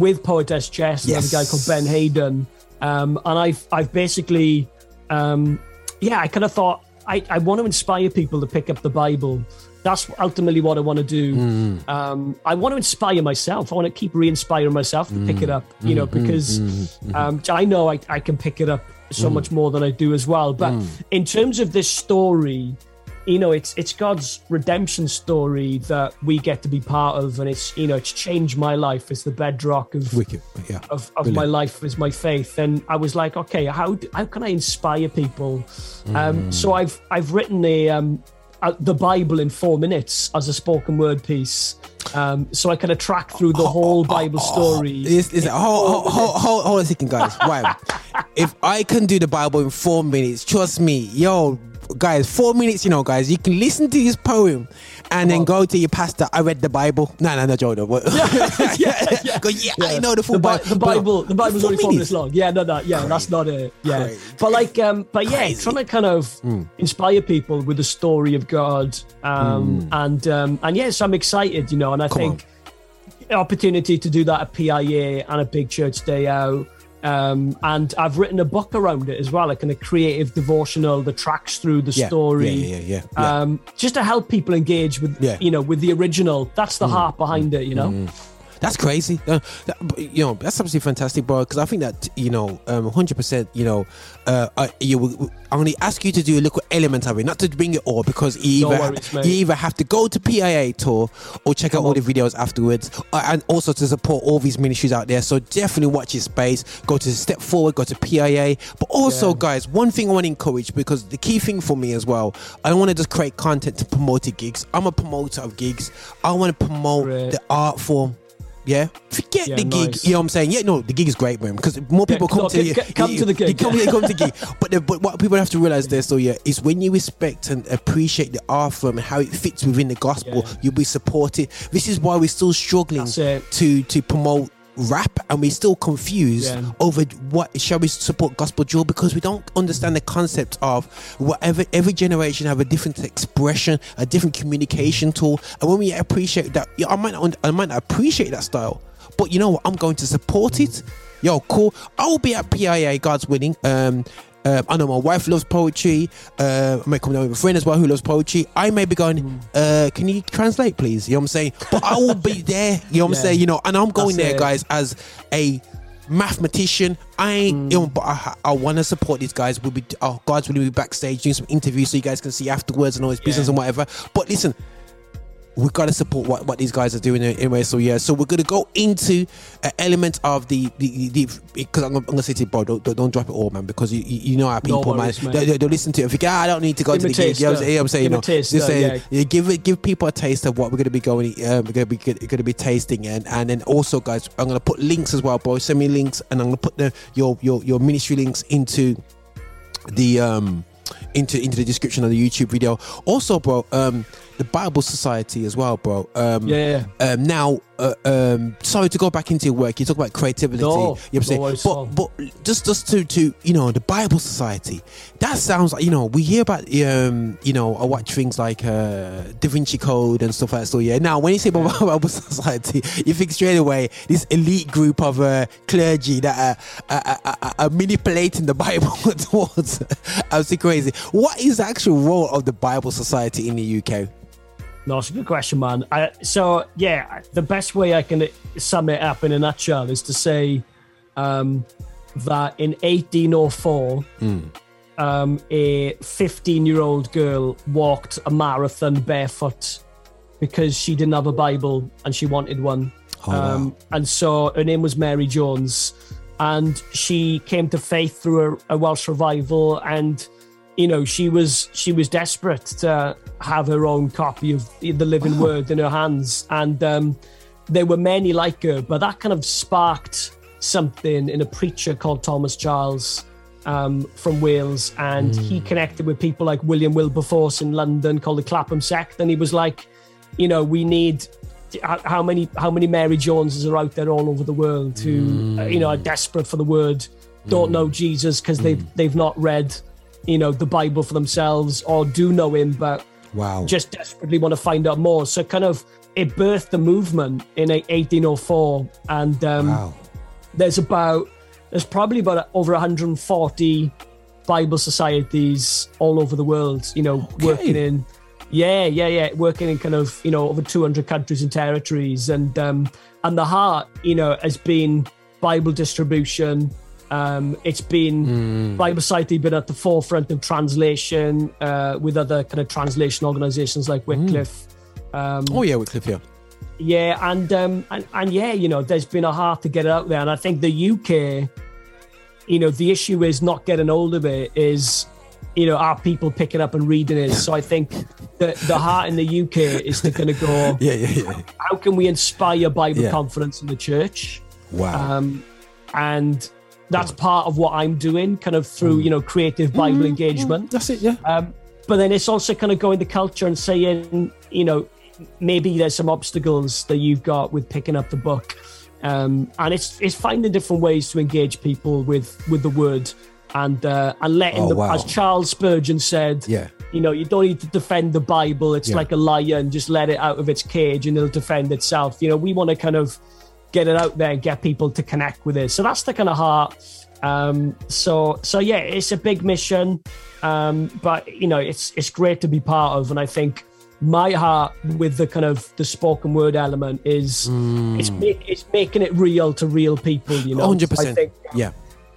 with Poetess Jess and a guy called Ben Hayden, um, and I've I've basically um, yeah, I kind of thought I, I want to inspire people to pick up the Bible. That's ultimately what I want to do. Mm. Um, I want to inspire myself. I want to keep re-inspiring myself to pick it up, you Mm. know, because um, I know I, I can pick it up so Mm. much more than I do as well. But in terms of this story, you know, it's it's God's redemption story that we get to be part of, and it's you know, it's changed my life. It's the bedrock of Wicked. Yeah. of, of Brilliant. my life is my faith and i was like okay how how can i inspire people Mm. um so i've i've written a um the bible in four minutes as a spoken word piece um so i kind of track through the whole bible story Is is hold, hold, hold, hold, hold a second, guys. Wow. if I can do the Bible in four minutes, trust me, yo, guys, four minutes, you know, guys, you can listen to this poem and then go to your pastor. I read the Bible. No, no, no. No. yeah, yeah, yeah. Go, yeah, I know the full the, Bi- Bible. the Bible, the Bible's only four minutes long. Yeah, no, no, yeah, that's not it. Yeah, Crazy. but like, um, but yeah, Crazy. trying to kind of inspire people with the story of God, um, and um, and yes, I'm excited, you know, and I Come think opportunity to do that at PIA and a big church day out. Um, and I've written a book around it as well, like kind of creative devotional that tracks through the Yeah, story. yeah, yeah, yeah, yeah. Um, just to help people engage with, Yeah. you know, with the original. That's the heart behind it, you know. That's crazy. Uh, that- you know, that's absolutely fantastic, bro. Because I think that you know, um, hundred percent. You know, uh, uh, you. I'm going to ask you to do a little element of it, not to bring it all, because you either worries, you either have to go to PIA tour or check out Come all on. the videos afterwards, uh, and also to support all these ministries out there. So definitely watch his space. Go to Step Forward. Go to PIA. But also, Yeah. guys, one thing I want to encourage because the key thing for me as well, I don't want to just create content to promote the gigs. I'm a promoter of gigs. I want to promote Great. the art form. Yeah, forget Yeah, the gig. nice. You know what I'm saying? Yeah, no, the gig is great, man. Because more people Yeah, come no, to you, c- come you- to the gig, You come, you come to the gig. But the, but what people have to realize there, so yeah, is when you respect and appreciate the art form and how it fits within the gospel, Yeah. you'll be supported. This is why we're still struggling to to promote rap and we're still confused Yeah. over what shall we support gospel drill because we don't understand the concept of whatever every generation have a different expression a different communication tool. And when we appreciate that yeah, I might not, I might not appreciate that style but you know what? I'm going to support it. Yo cool. I'll be at PIA God's willing. Um um, I know my wife loves poetry. Uh, I may come down with a friend as well who loves poetry. I may be going, uh, can you translate, please? You know what I'm saying? But I will be there. You know what I'm saying? You know, and I'm going That's there, it. guys, as a mathematician. I ain't, you know, but I, I want to support these guys. We'll be, oh, God's will be backstage doing some interviews so you guys can see afterwards and all his business Yeah. and whatever. But listen, we got to support what, what these guys are doing anyway. So yeah, so we're gonna go into an element of the the because I'm, gonna- I'm gonna say to you, bro, don't, don't, drop it all, man, because you you know how No people, worries, man, mate. they, they listen to it. If you go, "Ah, I don't need to go Give to the a gig. You know I'm saying? You know what You Give know, a just saying, yeah. yeah, give give people a taste of what we're gonna be going. Um, we're gonna be gonna be tasting, and and then also, guys, I'm gonna put links as well, bro. Send me links, and I'm gonna put the your your your ministry links into the um into into the description of the YouTube video. Also, bro, um, the Bible Society as well, bro. Um, Yeah, Um, now, uh, um, sorry to go back into your work. You talk about creativity. No, you know what I'm saying? worries at all. but but just just to to you know the Bible Society. That sounds like you know we hear about um you know I watch things like uh Da Vinci Code and stuff like that. So yeah. Now when you say about Bible Society, you think straight away this elite group of uh, clergy that are, are, are, are- manipulating the Bible towards. I Absolutely crazy. What is the actual role of the Bible Society in the UK? No, it's a good question, man. I, so, yeah, the best way I can sum it up in a nutshell is to say um, that in 1804, um, a 15 year old girl walked a marathon barefoot because she didn't have a Bible and she wanted one. Oh, wow. um, And so her name was Mary Jones. And she came to faith through a, a Welsh revival and you know she was she was desperate to have her own copy of the living word in her hands. And um, there were many like her but that kind of sparked something in a preacher called thomas charles um, from Wales, and he connected with people like William Wilberforce in London, called the Clapham Sect, and he was like, you know, we need. How many how many Mary Joneses are out there all over the world who uh, you know are desperate for the word, don't know Jesus because they've they've not read, you know, the Bible for themselves or do know him. But Wow. just desperately want to find out more. So kind of it birthed the movement in 1804, and um, wow. there's about there's probably about over 140 Bible societies all over the world. You know, working in yeah, yeah, yeah, working in kind of you know over 200 countries and territories, and um, and the heart, you know, has been Bible distribution. Um, it's been Bible Society been at the forefront of translation uh, with other kind of translation organizations like Wycliffe. Um, Oh yeah, Wycliffe. Yeah. yeah, and, um, and and yeah, you know, there's been a heart to get it out there, and I think the UK, you know, the issue is not getting hold of it. Is you know, are people picking up and reading it? So I think the the heart in the UK is to kind of go, Yeah, yeah, yeah. how can we inspire Bible Yeah. confidence in the church? Wow. Um, and that's part of what I'm doing, kind of through you know creative Bible engagement. That's it. Yeah. Um, but then it's also kind of going the culture and saying, you know, maybe there's some obstacles that you've got with picking up the book, um, and it's it's finding different ways to engage people with with the word and uh, and letting Oh, the, wow. as Charles Spurgeon said, Yeah. you know, you don't need to defend the Bible. It's Yeah. like a lion, just let it out of its cage and it'll defend itself. You know, we want to kind of get it out there and get people to connect with it. So that's the kind of heart. Um, so so yeah, it's a big mission, um, but you know, it's it's great to be part of, and I think my heart with the kind of the spoken word element is it's make, it's making it real to real people. You know, Hundred I percent. Yeah.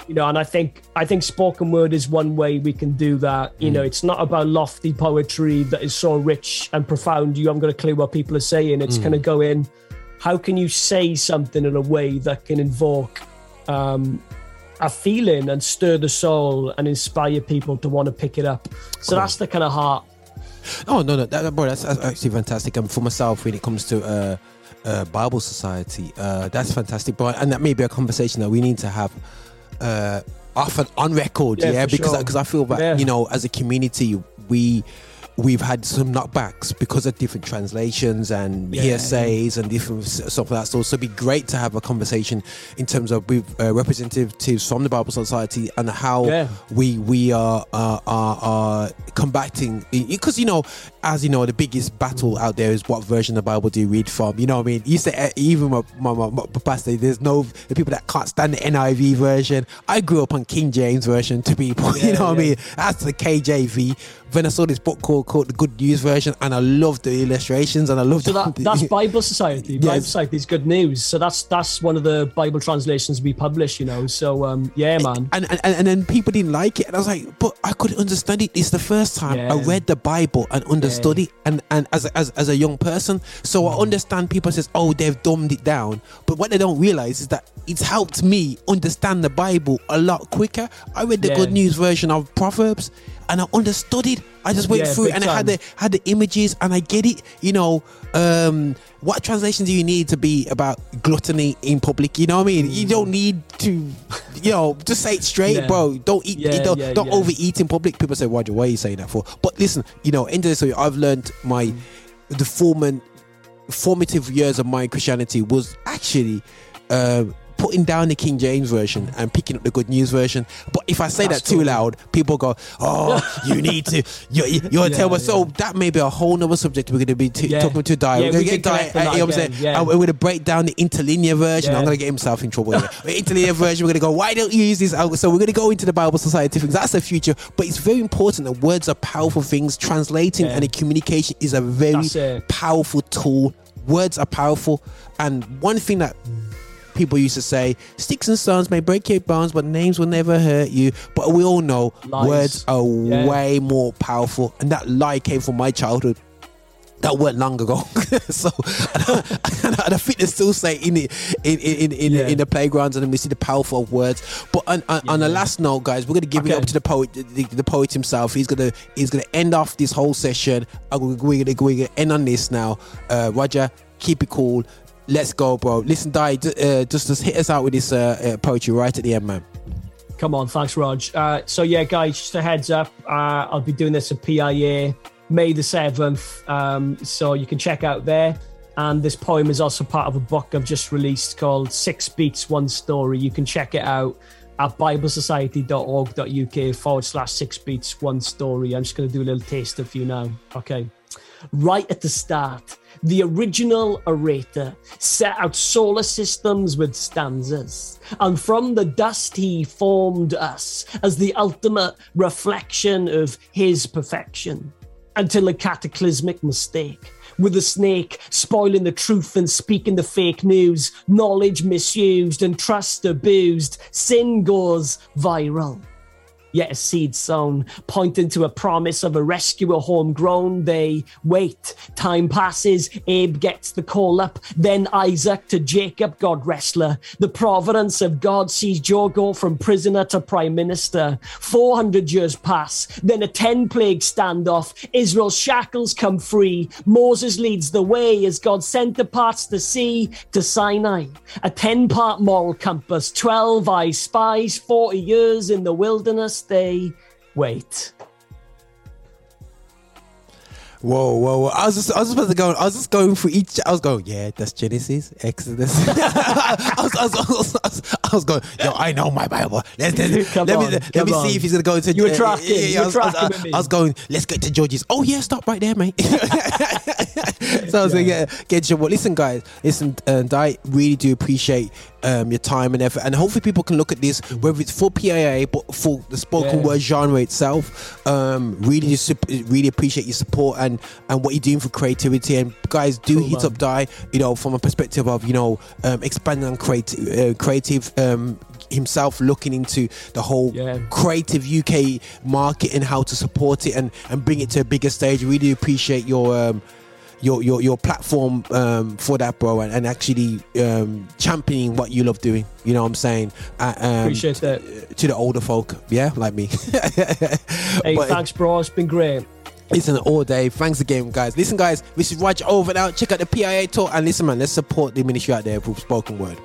you know and i think i think spoken word is one way we can do that you know it's not about lofty poetry that is so rich and profound you haven't got a clue what people are saying it's kind of going how can you say something in a way that can invoke um a feeling and stir the soul and inspire people to want to pick it up so that's the kind of heart Oh no, no, that, bro, that's, that's actually fantastic. And for myself, when it comes to uh, uh, Bible Society, uh, that's fantastic, bro. And that may be a conversation that we need to have uh, often on record, Yeah, yeah, for because sure. because I feel that Yeah. you know, as a community, we we've had some knockbacks because of different translations and Yeah. hearsays and different stuff like that. So, so it'd be great to have a conversation in terms of with uh, representatives from the Bible Society and how Yeah. we we are are, are, are combating because you know as you know the biggest battle out there is what version of the bible do you read from. You know what i mean? You say uh, even my, my, my, my pastor there's no the people that can't stand the niv version. I grew up on king james version to people you Yeah, know what i mean? That's the kjv then i saw this book called called the good news version and i loved the illustrations and i loved. so the, that, that's bible society. Bible Yes. society is good news. So that's that's one of the bible translations we publish you know. So um yeah man. and, and and then people didn't like it and i was like but i couldn't understand it. It's the first time i read the bible and understood it and and as a, as, as a young person so Mm. i understand people says oh they've dumbed it down but what they don't realize is that it's helped me understand the bible a lot quicker i read the Yeah. good news version of proverbs and i understood it. I just went Yeah, through and i had the had the images and i get it you know um what translation do you need to be about gluttony in public? You know what i mean? You don't need to you know just say it straight Yeah. bro. Don't eat Yeah, don't, don't overeat in public. People say roger why are you saying that for? But listen you know into this i've learned my the forman formative years of my christianity was actually uh putting down the King James version and picking up the Good News version, but if I say That's that too cool. loud, people go, "Oh, you need to, you, you, you're Yeah, tell me." So that may be a whole nother subject we're going to be t- Yeah. talking to Dai. Yeah, we're going to get Dai. uh, you know what I'm saying? yeah. And we're going to break down the interlinear version. Yeah. I'm going to get himself in trouble. here. The interlinear version. We're going to go. Why don't you use this? So we're going to go into the Bible Society things. That's the future. But it's very important that words are powerful things. Translating Yeah. and communication is a very powerful tool. Words are powerful, and one thing that people used to say, "Sticks and stones may break your bones, but names will never hurt you." But we all know Lies. words are Yeah. way more powerful, and that lie came from my childhood. That weren't long ago, so and I, and I think they still say in it in in in, Yeah. in the playgrounds, and then we see the powerful of words. But on, on, on the Yeah. last note, guys, we're gonna give it up to the poet, the, the poet himself. He's gonna he's gonna end off this whole session. And we're, we're gonna we're gonna end on this now. Uh, Roger, keep it cool. Let's go, bro. Listen, Dai, uh, just just hit us out with this uh, uh, poetry right at the end, man. Come on, thanks, Rog. Uh, so yeah, guys, just a heads up. Uh, I'll be doing this at PIA May the seventh. Um, so you can check out there. And this poem is also part of a book I've just released called Six Beats, One Story. You can check it out at biblesociety.org.uk forward slash six beats, one story. I'm just going to do a little taster for you now. Okay. Right at the start, the original orator set out solar systems with stanzas, and from the dust he formed us as the ultimate reflection of his perfection until a cataclysmic mistake with a snake spoiling the truth and speaking the fake news, knowledge misused and trust abused, sin goes viral. Yet a seed sown, pointing to a promise of a rescuer homegrown. They wait. Time passes. Abe gets the call up. Then Isaac to Jacob, God wrestler. The providence of God sees Joe go from prisoner to prime minister. 400 years pass. Then a 10 plague standoff. Israel's shackles come free. Moses leads the way as God sent the parts to sea to Sinai. A 10 part moral compass. 12 eyes spies. 40 years in the wilderness they wait. Whoa, whoa, whoa! I was just, I was supposed to go. I was just going for each. I was going, yeah, that's Genesis, Exodus. I, was, I, was, I, was, I, was, I was going, yo, I know my Bible. Let's, let's, Come let on, me, let me on. see if he's gonna go into. You were uh, tracking, you I were was, I was- tracking with me. I was going. Let's get to George's. Oh yeah, stop right there, mate. so I was like, yeah, get your. Well listen, guys, listen, and I really do appreciate um, your time and effort, and hopefully people can look at this, whether it's for PIA but for the spoken Yeah. word genre itself. Um, really, just really appreciate your support and and what you're doing for creativity. And guys, do Cool, hit man. up Dai. You know, from a perspective of you know um, expanding on creative, uh, creative. Um, himself looking into the whole Yeah. creative UK market and how to support it and and bring it to a bigger stage. Really appreciate your um, your your your platform um, for that, bro, and, and actually um, championing what you love doing. You know what I'm saying? Uh, um, Appreciate that. to the older folk, yeah, like me. Hey, But- thanks, bro. It's been great. Listen all day. Thanks again, guys. Listen, guys, this is Raj over now. Check out the PIA talk and listen, man. Let's support the ministry out there with spoken word.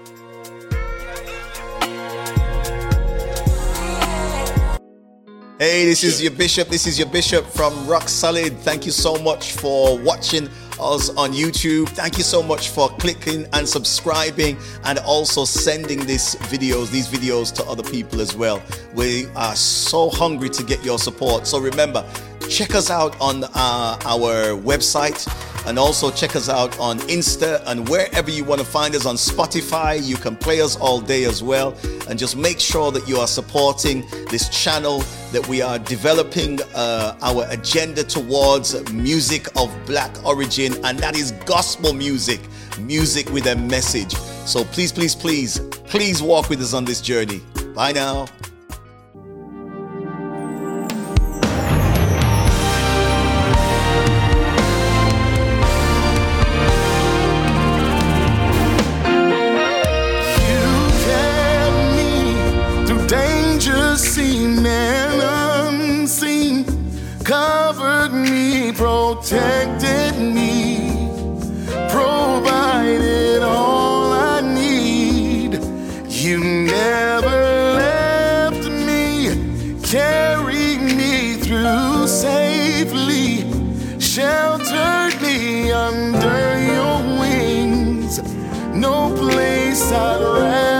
Hey, this is your bishop. This is your bishop from Rock Solid. Thank you so much for watching us on YouTube. Thank you so much for clicking and subscribing and also sending these videos, these videos to other people as well. We are so hungry to get your support. So remember, check us out on uh, our website and also check us out on Insta and wherever you want to find us on Spotify. You can play us all day as well. And just make sure that you are supporting this channel, that we are developing uh, our agenda towards music of black origin, and that is gospel music, music with a message. So please, please, please, please walk with us on this journey. Bye now. Protected me, provided all I need. You never left me, carried me through safely, sheltered me under your wings. No place I'd rather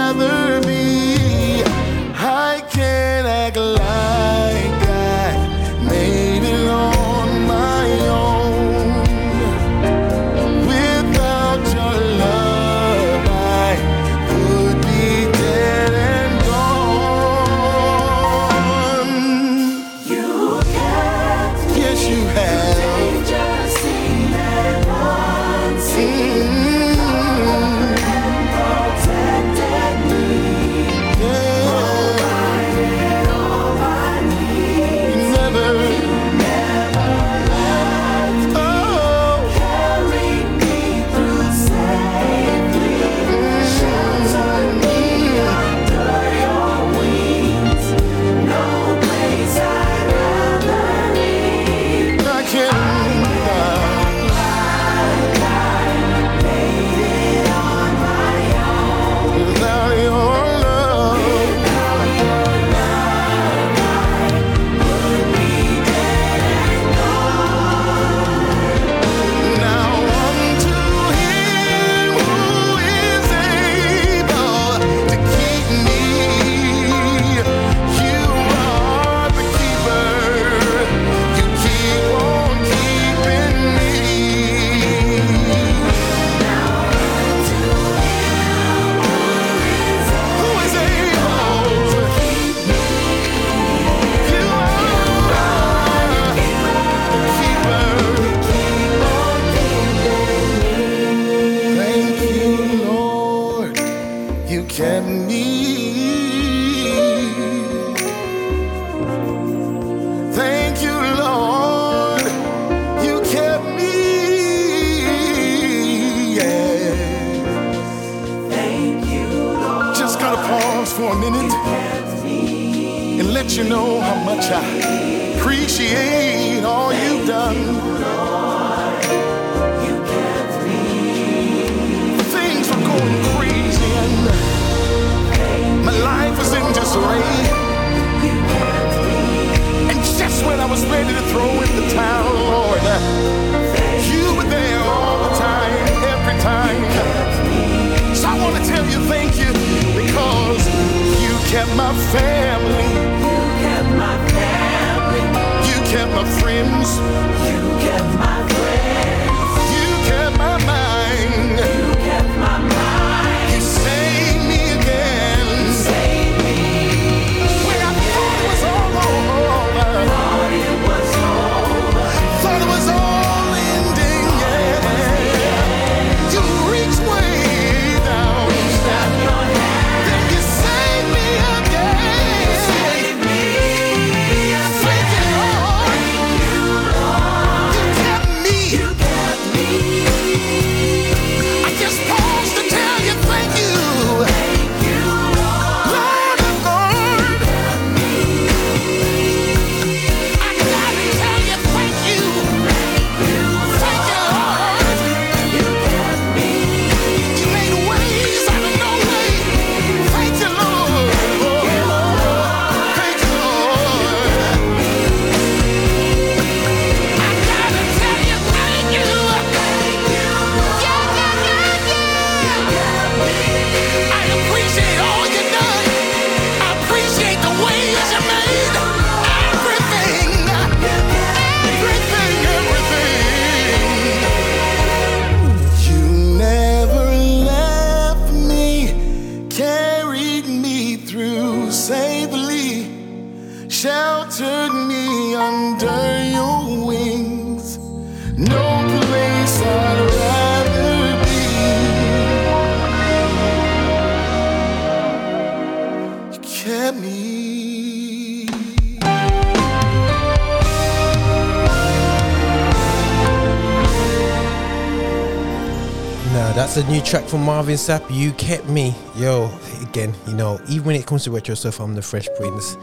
a new track from Marvin Sapp. You kept me, yo. Again, you know, even when it comes to retro stuff, I'm the Fresh Prince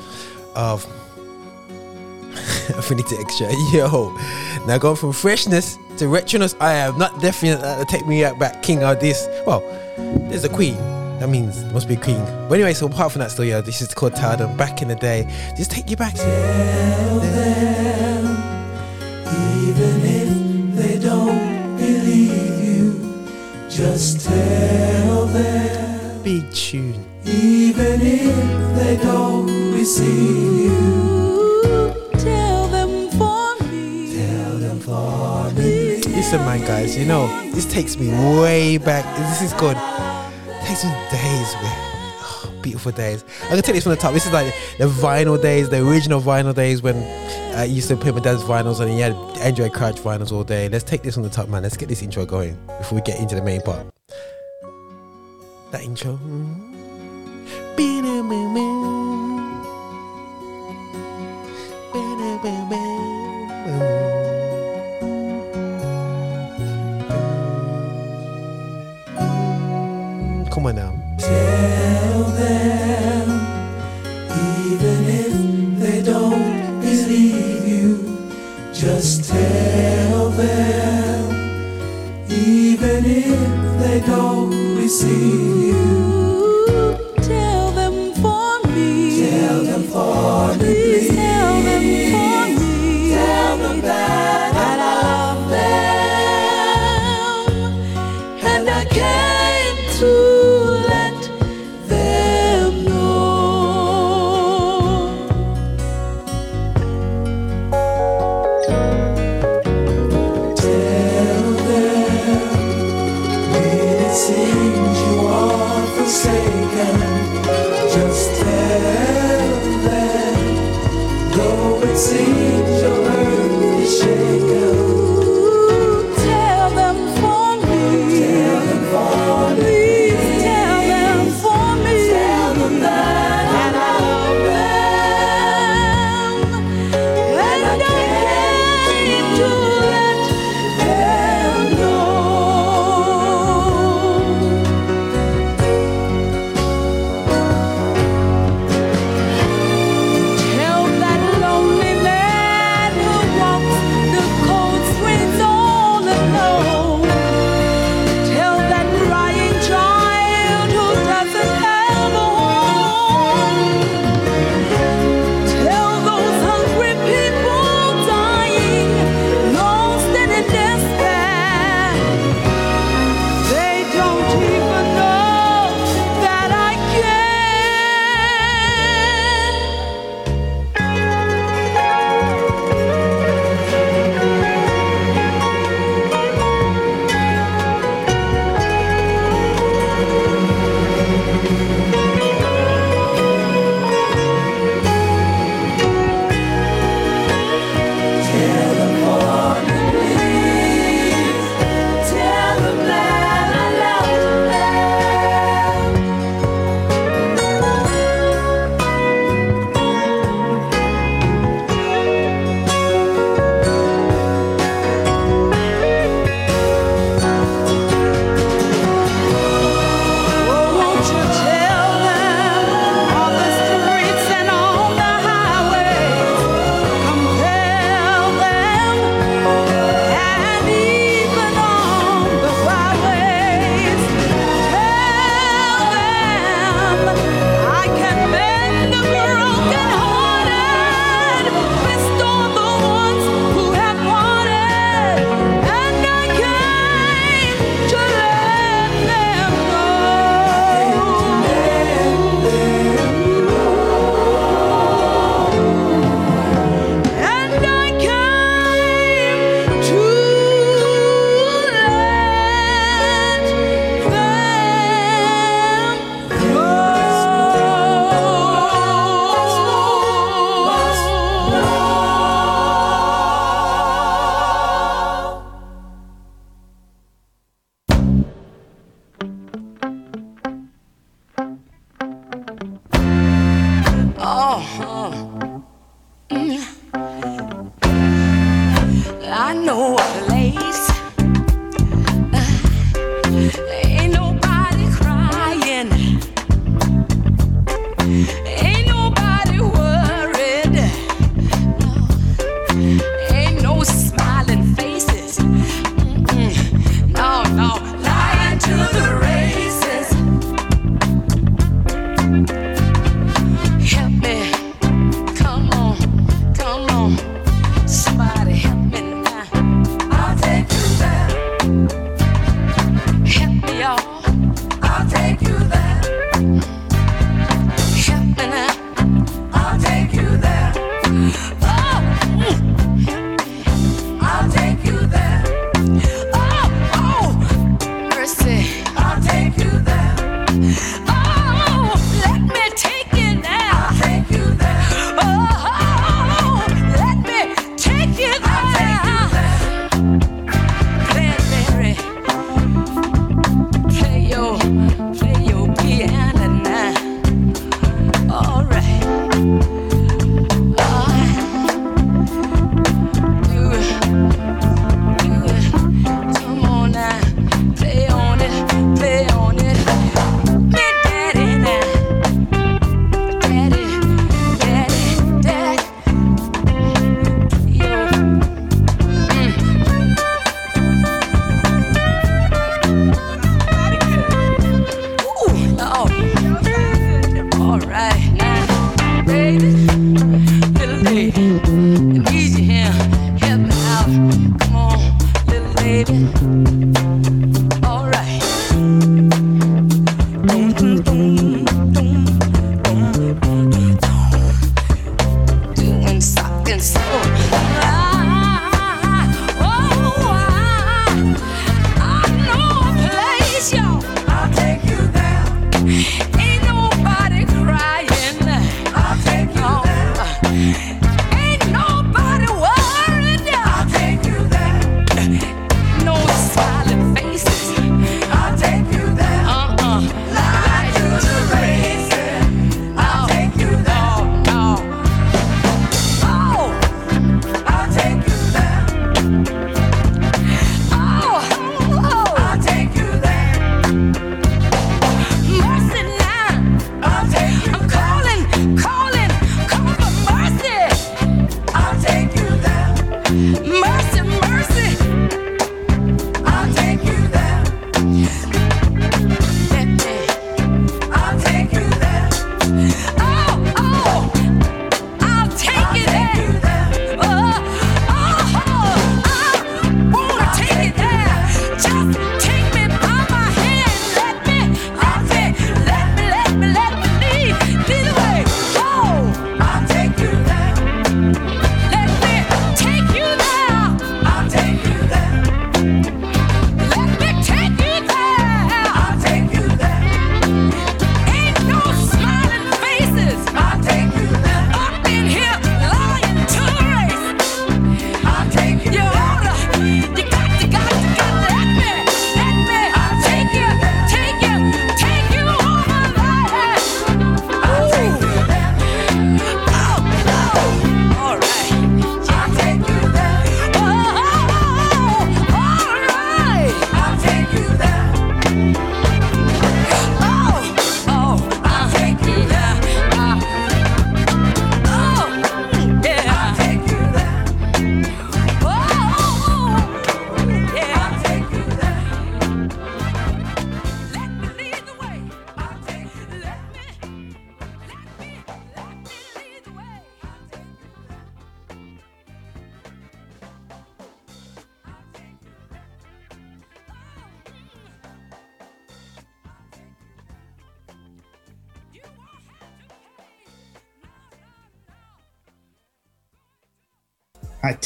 of Affinity Extra. Yo, now going from freshness to retroness, I am not definitely uh, take me out back king of this. Well, there's a queen. That means must be a queen. But anyway, so apart from that, still, yeah, this is called Them. Back in the day, just take you back. Even just tell them. Big tune. Even if they don't receive you, tell them for me. Tell them for me. Listen, man, guys, you know, this takes me way back. This is good. Takes me days, man. Beautiful days. I can take this from the top. This is like the vinyl days, the original vinyl days when I used to play my dad's vinyls and he had Andraé Crouch vinyls all day. Let's take this on the top, man. Let's get this intro going before we get into the main part. That intro. Come on now. Tell them, even just tell them, even if they don't receive you.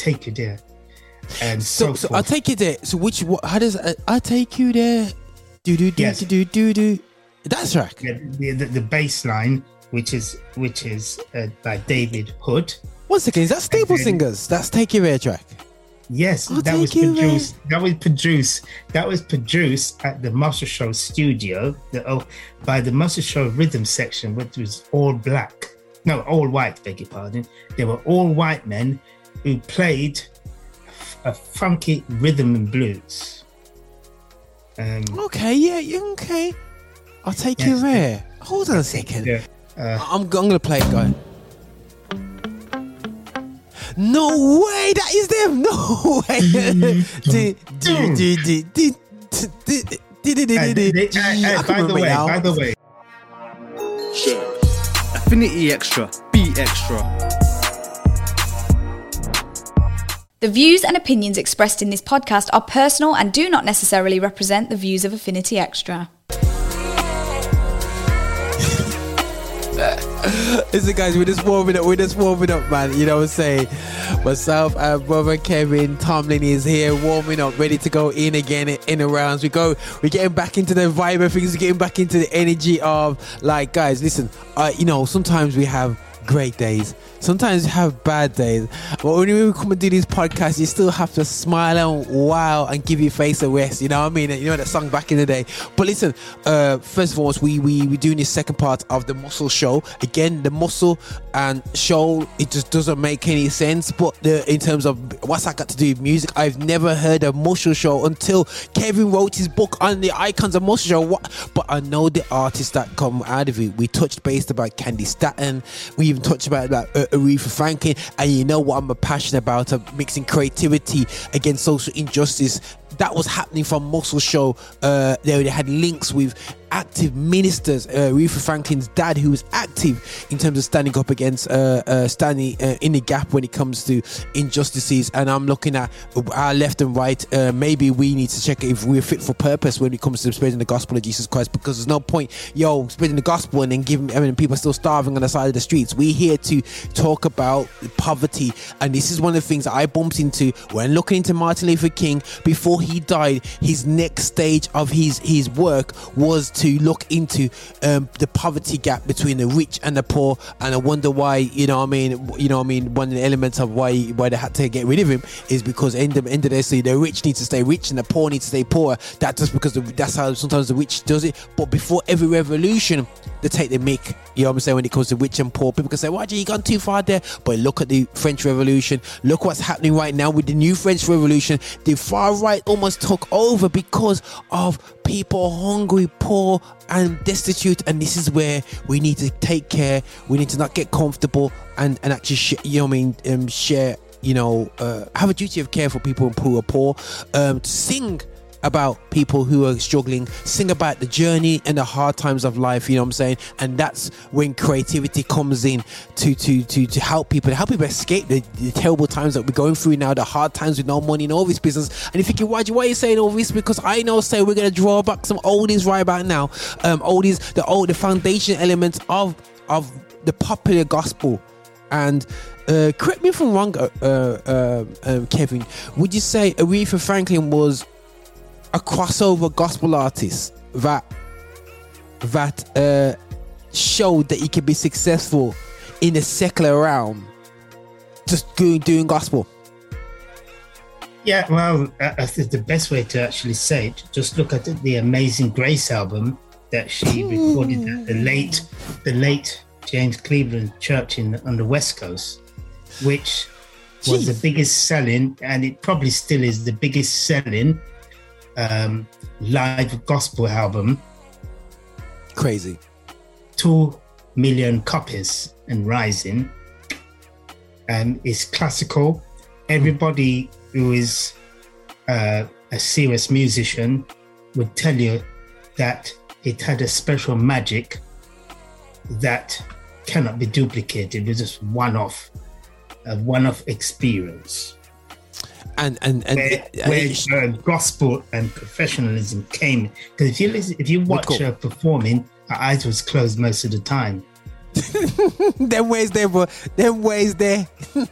Take you there, and so, So, so. I'll take you there. So which what, how does uh, I take you there? Do do do Yes. do do do. That's right. the, the, the, the bass line, which is which is uh, by David Hood. One second, is that Staple then- Singers? That's Take You There track. Yes, I'll that was take you there. produced. That was produced. That was produced at the Muscle Shoals studio. The, oh, by the Muscle Shoals rhythm section, which was all black. No, all white. Beg your pardon. They were all white men who played a funky rhythm and blues. Um, Okay, yeah, yeah, okay. I'll take you Yes. there. Hold on a second. yeah, uh, I'm, I'm gonna play it, guy. No way, that is them. No way. Do, do, do, do, do, do, do, do, do, do, and do, they- do. I can't by the remember way, now. by the way, Affinity Extra. Be extra. The views and opinions expressed in this podcast are personal and do not necessarily represent the views of Affinity Extra. Listen, guys, we're just warming up. We're just warming up, man. You know what I'm saying? Myself and brother Kevin Tomlin is here, warming up, ready to go in again in the rounds. We go. We're getting back into the vibe of things. We're getting back into the energy of like, guys. Listen, uh, you know, sometimes we have great days. Sometimes you have bad days. But when we come and do these podcasts, you still have to smile and wow and give your face a rest. You know what I mean? You know that song back in the day. But listen, uh, first of all, we we we doing this second part of the Muscle Shoals. Again, the muscle and show it just doesn't make any sense. But the in terms of what's that got to do with music, I've never heard a Muscle Shoals until Kevin wrote his book on the icons of Muscle Shoals. What? But I know the artists that come out of it. We touched base about Candi Staton. We even touched about like uh, Aretha Franklin. And you know what I'm a passionate about? Uh, mixing creativity against social injustice. That was happening from Muscle Shoals. Uh, they, they had links with active ministers. Uh, Aretha Franklin's dad, who was active in terms of standing up against, uh, uh, standing uh, in the gap when it comes to injustices. And I'm looking at our left and right. Uh, maybe we need to check if we're fit for purpose when it comes to spreading the gospel of Jesus Christ, because there's no point, yo, spreading the gospel and then giving. I mean, people are still starving on the side of the streets. We're here to talk about poverty, and this is one of the things that I bumped into when looking into Martin Luther King before he died. His next stage of his his work was to look into um, the poverty gap between the rich and the poor, and I wonder why. You know, what I mean, you know, I mean, one of the elements of why why they had to get rid of him is because end of end of the day, the rich need to stay rich and the poor need to stay poor. That's just because the, that's how sometimes the rich does it. But before every revolution, they take the mick. You know what I'm saying? When it comes to rich and poor, people can say, "Why did you gone too far there?" But look at the French Revolution. Look what's happening right now with the new French Revolution. The far right almost took over because of people hungry, poor, and destitute. And this is where we need to take care. We need to not get comfortable and and actually, sh- you know, I mean, um, share. You know, uh, have a duty of care for people who are poor. Um, sing about people who are struggling, sing about the journey and the hard times of life, you know what I'm saying? And that's when creativity comes in to to to to help people, to help people escape the, the terrible times that we're going through now, the hard times with no money and all this business. And you're thinking, why, why are you saying all this? Because I know say we're gonna draw back some oldies right about now. Um oldies, the old the foundation elements of of the popular gospel. And uh, correct me if I'm wrong, uh, uh, um, Kevin. Would you say Aretha Franklin was a crossover gospel artist that that uh, showed that he could be successful in the secular realm, just doing doing gospel. Yeah, well, I I think the best way to actually say it, just look at the, Amazing Grace album that she recorded at the late, the late James Cleveland Church in on the West Coast, which was the biggest selling, and it probably still is the biggest selling um, live gospel album. Crazy. Two million copies and rising. Um, it's classical. Everybody who is uh, a serious musician would tell you that it had a special magic that cannot be duplicated. It was just one off, a one off experience. And and and where, and where uh, gospel and professionalism came. Because if you listen, if you watch cool. her performing, her eyes was closed most of the time. them ways there, bro. Them ways there.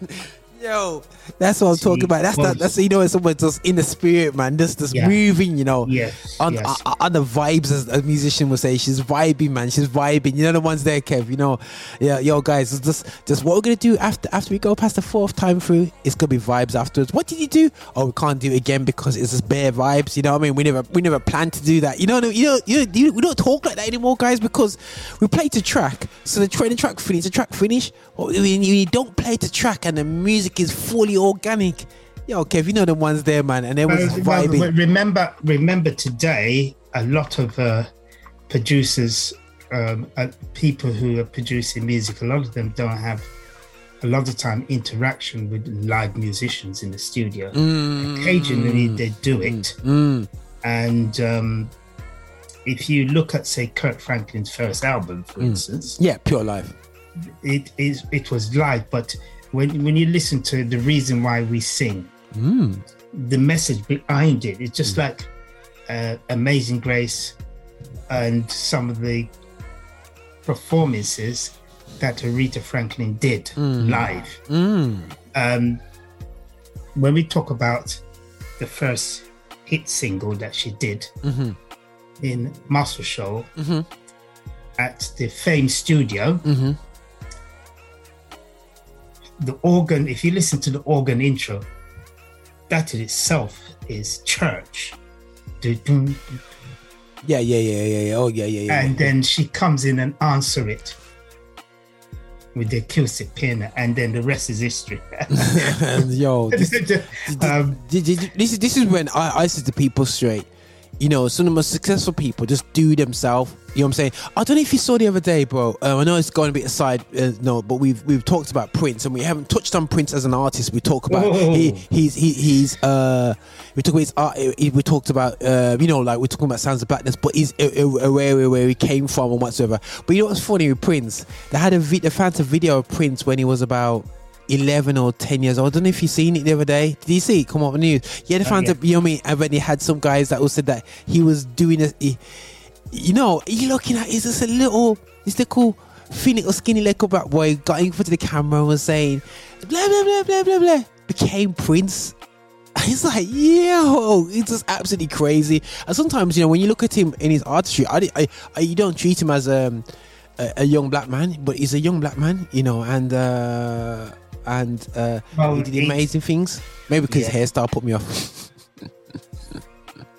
Yo, that's what I'm talking about. That's that. That's you know, it's someone just in the spirit, man. Just just Yeah. moving, you know. Yes, On, yes. Uh, uh, on on the vibes, as a musician would say, she's vibing, man. She's vibing. You know the ones there, Kev. You know, yeah, yo, guys. Just just what we're gonna do after after we go past the fourth time through. It's gonna be vibes afterwards. What did you do? Oh, we can't do it again because it's just bare vibes. You know what I mean? We never we never planned to do that. You know, you know, you know, you- we don't talk like that anymore, guys, because we play to track. So the training track finish, the track finish. When you, you don't play to track and the music is fully organic. Yo, Kev, you know the ones there, man, and it was Well, vibing. well, remember, remember today, a lot of uh, producers, um, uh, people who are producing music, a lot of them don't have a lot of time interaction with live musicians in the studio. Mm. Occasionally, they do it, and um, if you look at, say, Kirk Franklin's first album, for instance, Yeah, pure life. it is it was live, but when when you listen to the reason why we sing, Mm. the message behind it. It's just like uh, Amazing Grace and some of the performances that Aretha Franklin did Mm. live. Mm. Um, when we talk about the first hit single that she did Mhm. in Muscle Shoals Mhm. at the Fame Studio, Mhm. The organ, if you listen to the organ intro, that in itself is church. Yeah, yeah, yeah, yeah, yeah. Oh, yeah, yeah, yeah. And then she comes in and answer it with the acoustic piano, and then the rest is history. and yo, this, Um, this, this is this is when I, I said to people straight, you know, some of the most successful people just do themselves. You know what I'm saying? I don't know if you saw the other day, bro. Um, I know it's going a bit aside, uh, no, but we've we've talked about Prince, and we haven't touched on Prince as an artist. We talk about Whoa. he he's he, he's uh we talk about his art. he- We talked about uh you know like we're talking about Sounds of Blackness, but he's aware where he came from and whatsoever. But you know what's funny with Prince? They had a vi- they found a video of Prince when he was about 11 or 10 years old. I don't know if you've seen it the other day. Did you see it come up on the news? Yeah, they Oh, yeah. a, you know I mean? And then they had some guys that also said that he was doing a, he, you know, you're looking at, is this a little, this little thin little skinny little black boy got in front of the camera and was saying, blah, blah, blah, blah, blah, blah, became Prince. It's like, yo, it's just absolutely crazy. And sometimes, you know, when you look at him in his artistry, I, I, I you don't treat him as um, a, a young black man, but he's a young black man, you know, and uh, and uh, he did amazing things. Maybe because Yeah. his hairstyle put me off.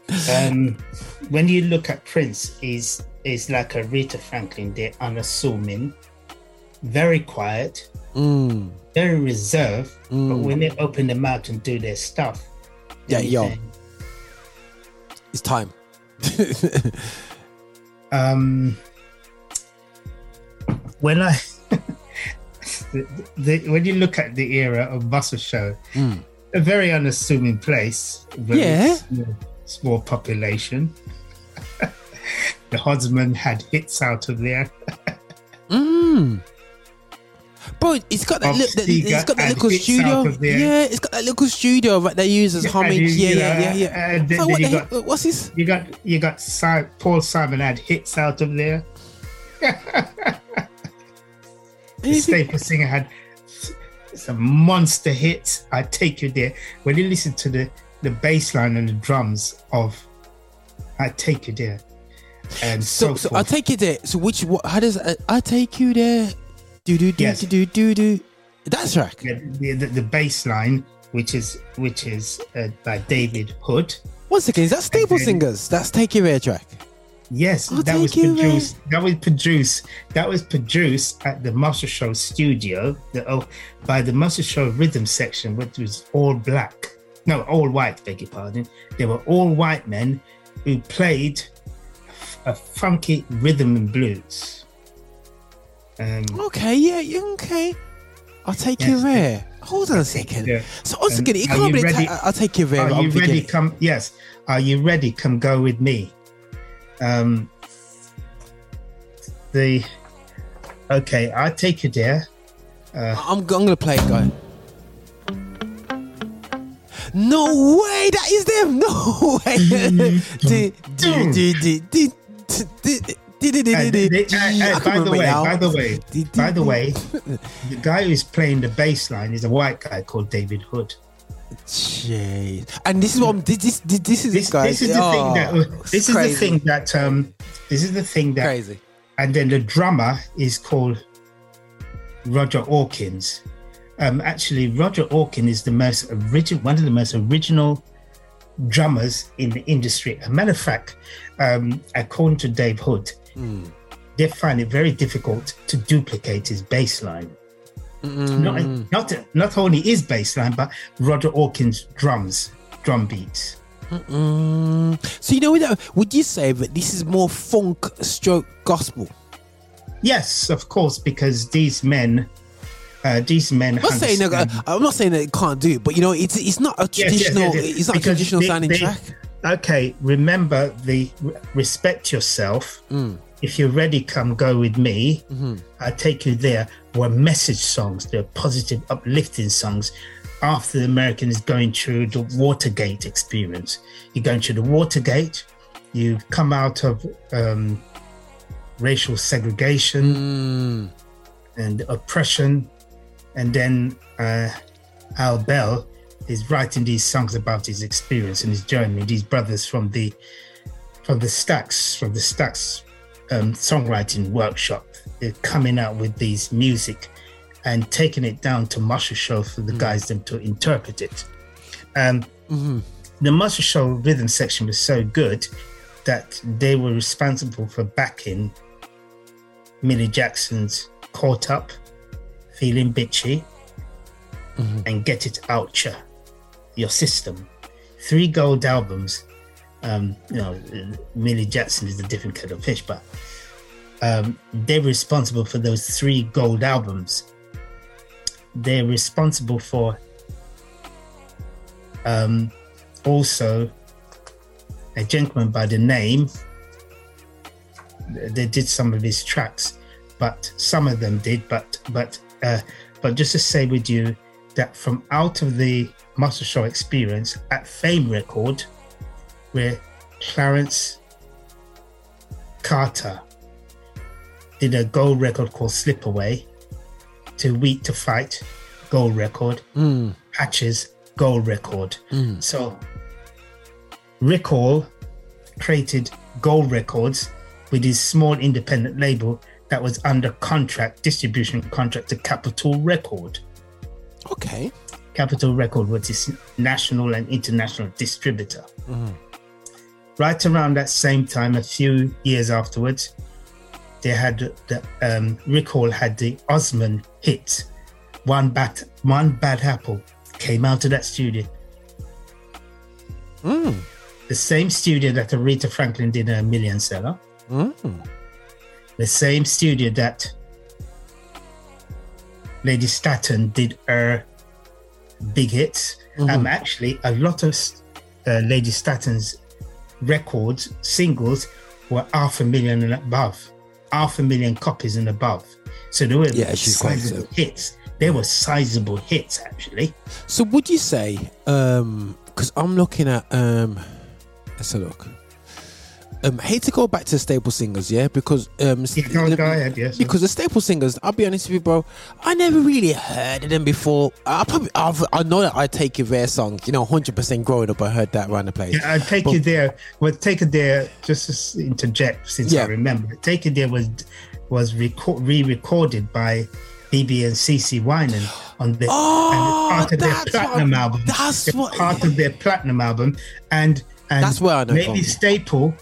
um, when you look at Prince, is is like Aretha Franklin. They're unassuming, very quiet, Mm. very reserved. But Mm. when they open their mouth and do their stuff, Yeah, yo. think, It's time. um, when I the, the, when you look at the era of Muscle Shoals, Mm. a very unassuming place, very Yeah. small, small population. the husband had hits out of there. Mm. Bro, it's got that, li- that it's got that little studio. out of there. Yeah, it's got that little studio that they use as Yeah, homage. you- Yeah, you yeah, know, yeah, yeah. and then- So what the got- heck- what's this? You got you got si- Paul Simon had hits out of there. the Staple Singer had some monster hits. I take you there. When you listen to the the bass line and the drums of I take you there. And so, So, so. I'll take you there. So which what? How does uh, I take you there? Do do do Yes. do do do do. That's right. Yeah, the, the, the bass line, which is which is uh, by David Hood. One second, is that Staple then- Singers? That's Take You There track. Yes, I'll that was you produced. That was produced. That was produced at the Muscle Shoals studio. The, oh, by the Muscle Shoals rhythm section, which was all black. No, all white. Beg your pardon. They were all white men who played a funky rhythm and blues. Um, Okay, yeah, yeah, okay. I'll take you there. Hold on a second. yeah. So once Um, again, it can't be. ta- I'll take you there. Are you ready? Come. Yes. Are you ready? Come go with me. Um. The. Okay, I'll take you there. Uh, I'm, I'm gonna play it, guy. No way, that is them. No way. I by the way, by the way, by the way, the guy who's playing the bass line is a white guy called David Hood. Jeez. And this is what I'm, this this this, this is This, guys. this is the oh, thing that this is crazy. the thing that um this is the thing that Crazy. and then the drummer is called Roger Hawkins. Um, actually, Roger Hawkins is the most original, one of the most original drummers in the industry. A matter of fact, um, according to Dave Hood, Hmm. they find it very difficult to duplicate his bass line. Not, not not only his bass line, but Roger Hawkins' drums, drum beats. Mm. So you know, would you say that this is more funk stroke gospel? Yes, of course, because these men, uh, these men. I'm not saying that, I'm not saying that it can't do but you know, it's it's not a Yes, yes, yes, traditional. yes. It's not a traditional they- sounding they- track. Okay, remember the respect yourself. If you're ready, come go with me. I take you there. Were message songs. They're positive, uplifting songs. After the Americans going through the Watergate experience, you're going through the Watergate. You've come out of um, racial segregation and oppression, and then uh, Al Bell is writing these songs about his experience and his journey. These brothers from the from the Stax from the Stax um, songwriting workshop, they're coming out with these music and taking it down to Muscle Shoals for the guys them to interpret it. Um, The Muscle Shoals rhythm section was so good that they were responsible for backing Millie Jackson's "Caught Up," "Feeling Bitchy," and "Get It Out your system. Three gold albums. Um, you know, Millie Jackson is a different kettle of fish, but um, they're responsible for those three gold albums. They're responsible for um, also a gentleman by the name. They did some of his tracks, but some of them did. But but uh, but just to say with you that from out of the Muscle Shoals experience at Fame Record, where Clarence Carter did a gold record called Slip Away, to Weak to Fight, gold record, hmm. Patches, gold record. Hmm. So Rick Hall created gold records with his small independent label that was under contract, distribution contract to Capitol Record. Okay. Capitol Record was his national and international distributor. Hmm. Right around that same time, a few years afterwards, they had the um, Rick Hall had the Osmond hit. One bad, one bad apple came out of that studio. The same studio that Aretha Franklin did a million seller. The same studio that Lady Staton did her big hits. Um, actually, a lot of uh, Lady Staton's records, singles, were half a million and above, half a million copies and above. So there were Yeah, she's quite sizable hits. They were sizable hits, actually. So would you say, um, because I'm looking at, um, let's have a look. Um, I hate to go back to staple singers, yeah, because um, go- go ahead, yes. because the staple singers, I'll be honest with you, bro, I never really heard of them before. I probably, I've, I know that I take you their song, you know, hundred percent growing up, I heard that around the place. Yeah, I'll take But- you there. Well, take it there. Just to interject, since Yeah. I remember, take it there was was reco- re-recorded by BeBe and CeCe Winan on the Oh, part of their platinum what- album. that's what- part of their platinum album, and and That's where I know Maybe from. Staple,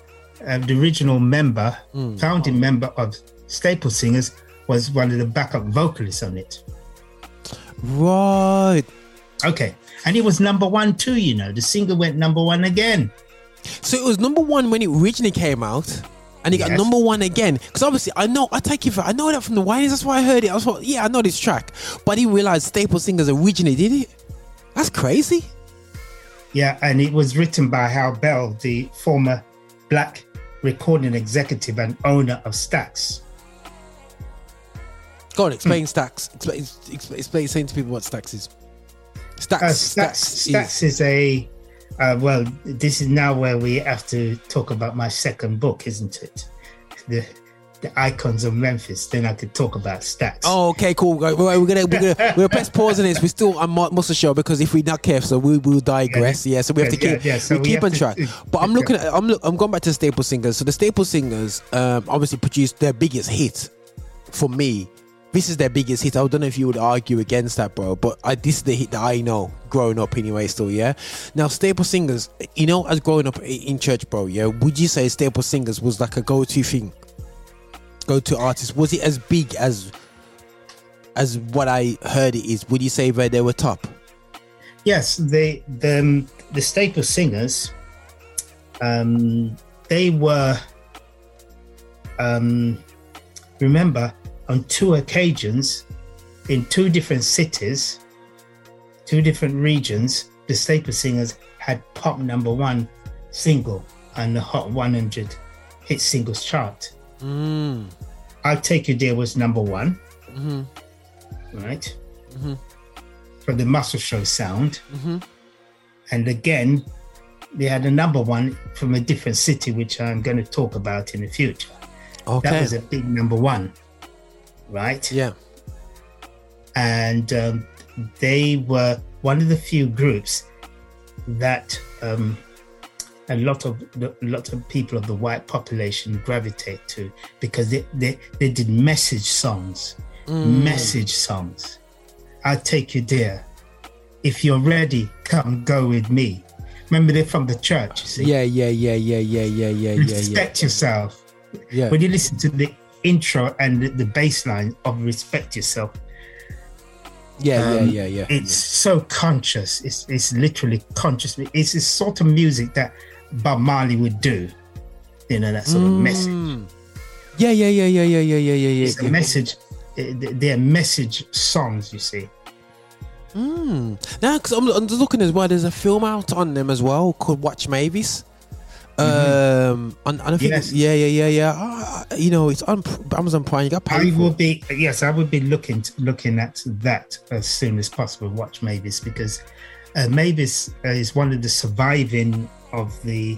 uh, the original member, Hmm. founding member of Staple Singers, was one of the backup vocalists on it. Right. Okay, and it was number one too. You know, the single went number one again. So it was number one when it originally came out, and it got number one again. Because obviously, I know I take it for I know that from the Winans. That's why I heard it. I was like, yeah, I know this track, but he didn't Staple Singers originally did it. That's crazy. Yeah, and it was written by Hal Bell, the former black recording executive and owner of Stax. Go on, explain Stax. Explain, explain, explain, saying to people what Stax is. Stax. Uh, Stax, Stax is a uh, well. This is now where we have to talk about my second book, isn't it? The the icons of Memphis, then I could talk about stats. Oh, okay, cool. We're we're gonna we're gonna we're press pause on this. We're still on Mu- Muscle Shoals because if we're not careful, so we will digress. Yeah, so we have to keep yeah, so we we keep on to- track. But I'm looking at I'm look, I'm going back to Staple Singers. So the Staple Singers um, obviously produced their biggest hit for me. This is their biggest hit. I don't know if you would argue against that, bro. But I, this is the hit that I know growing up anyway. Still, yeah. Now, Staple Singers, you know, as growing up in church, bro. Yeah, would you say Staple Singers was like a go-to thing? Go-to artist. Was it as big as as what I heard it is? Would you say that they were top? Yes, the the the staple singers, um, they were. Um, remember, on two occasions, in two different cities, two different regions, the staple singers had pop number one single on the Hot 100 hit singles chart. Mm. I'll Take You There was number one, Mm-hmm. right? Mhm. For the Muscle Shoals sound. Mm-hmm. And again, they had a number one from a different city, which I'm going to talk about in the future. Okay. That was a big number one, right? Yeah. And um, they were one of the few groups that um, a lot of the, lot of people of the white population gravitate to because they they, they did message songs, mm. message songs. I take you there. If you're ready, come go with me. Remember, they're from the church. See? Yeah, yeah, yeah, yeah, yeah, yeah, yeah, Respect yeah. Yourself. Yeah. When you listen to the intro and the, the bass of "Respect Yourself," Yeah, um, yeah, yeah, yeah. It's yeah. so conscious. It's it's literally conscious. It's this sort of music that Bob Marley would do. You know, that sort of mm. message. Yeah, yeah, yeah, yeah, yeah, yeah, yeah, yeah. It's yeah. a message. They're message songs, you see. Mm. Now, because I'm, I'm looking as well, there's a film out on them as well called Watch Mavis. Mm-hmm. Um, and, and I think yes. yeah, yeah, yeah, yeah. Uh, you know, it's on Amazon Prime. You got paid. I will be yes, I would be looking to, looking at that as soon as possible. Watch Mavis because uh, Mavis is one of the surviving of the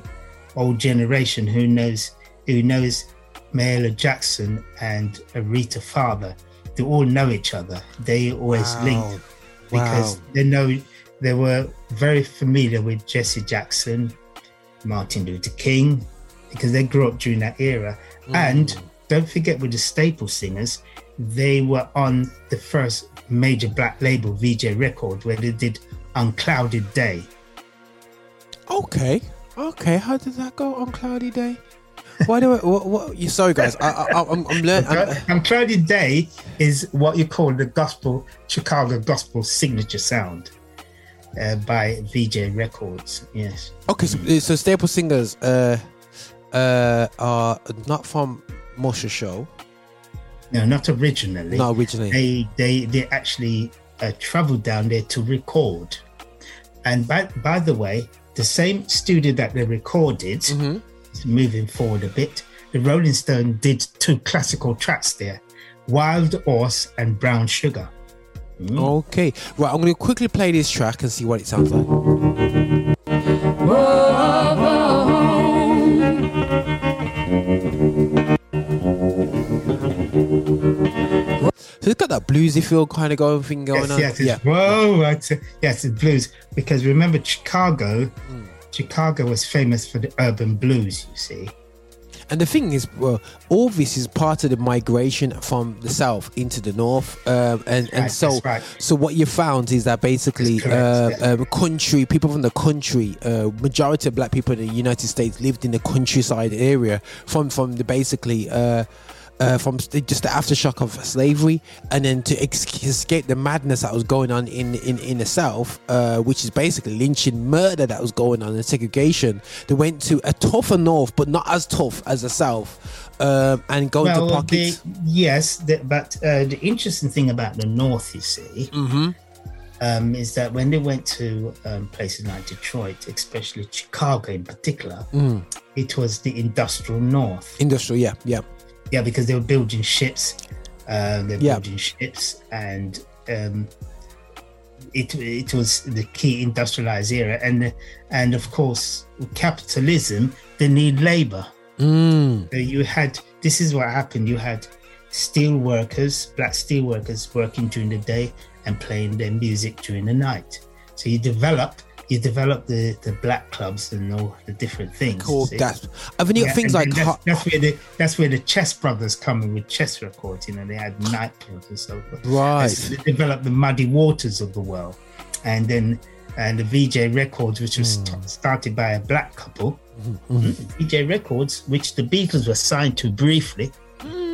old generation who knows who knows Mayla Jackson and Rita Father. They all know each other. They always Wow. link because Wow. they know they were very familiar with Jesse Jackson, Martin Luther King, because they grew up during that era. Hmm. And don't forget with the staple singers, they were on the first major black label Vee-Jay record where they did Unclouded Day. Okay, okay. How did that go on Cloudy Day? Why do I? What? what you sorry, guys. I, I, I'm, I'm learning. Unclouded Day is what you call the gospel Chicago gospel signature sound uh, by Vee-Jay Records. Yes. Okay, so, so staple singers uh, uh, are not from Muscle Shoals. No, not originally. Not originally. They they they actually uh, traveled down there to record. And by by the way, the same studio that they recorded, Mm-hmm. moving forward a bit, the Rolling Stone did two classical tracks there, Wild Horse and Brown Sugar. Okay, right. I'm going to quickly play this track and see what it sounds like. So it's got that bluesy feel kind of going thing going yes, on. yes, yeah. whoa, it's, yes, it's blues. Because remember, Chicago, Hmm. Chicago was famous for the urban blues. You see, And the thing is, well, all this is part of the migration from the south into the north, um, and and so right. so what you found is that basically, uh, um, country people from the country, uh, majority of black people in the United States lived in the countryside area from from the basically. Uh, uh, from just the aftershock of slavery, and then to ex- escape the madness that was going on in in, in the South, uh, which is basically lynching, murder that was going on, and segregation. They went to a tougher North, but not as tough as the South, um, and go into well, pockets. the, yes, the, but uh, the interesting thing about the North, you see, Mm-hmm. um, is that when they went to um, places like Detroit, especially Chicago in particular, Mm. it was the industrial North. Industrial, yeah, yeah. Yeah, because they were building ships. Uh, they're Yeah. building ships, and um, it it was the key industrialized era, and and of course capitalism. They need labor. Mm. So you had this is what happened. You had steel workers, black steel workers working during the day and playing their music during the night. So you develop you develop the, the black clubs and all the different things. Cool. see? That's. I you got things like that's, that's where the that's where the Chess Brothers come in with chess records. You know, they had nightclubs and so forth. Right. As They developed the Muddy Waters of the world, and then and the Vee-Jay Records, which was Hmm. st- started by a black couple. Vee-Jay Records, which the Beatles were signed to briefly. Hmm.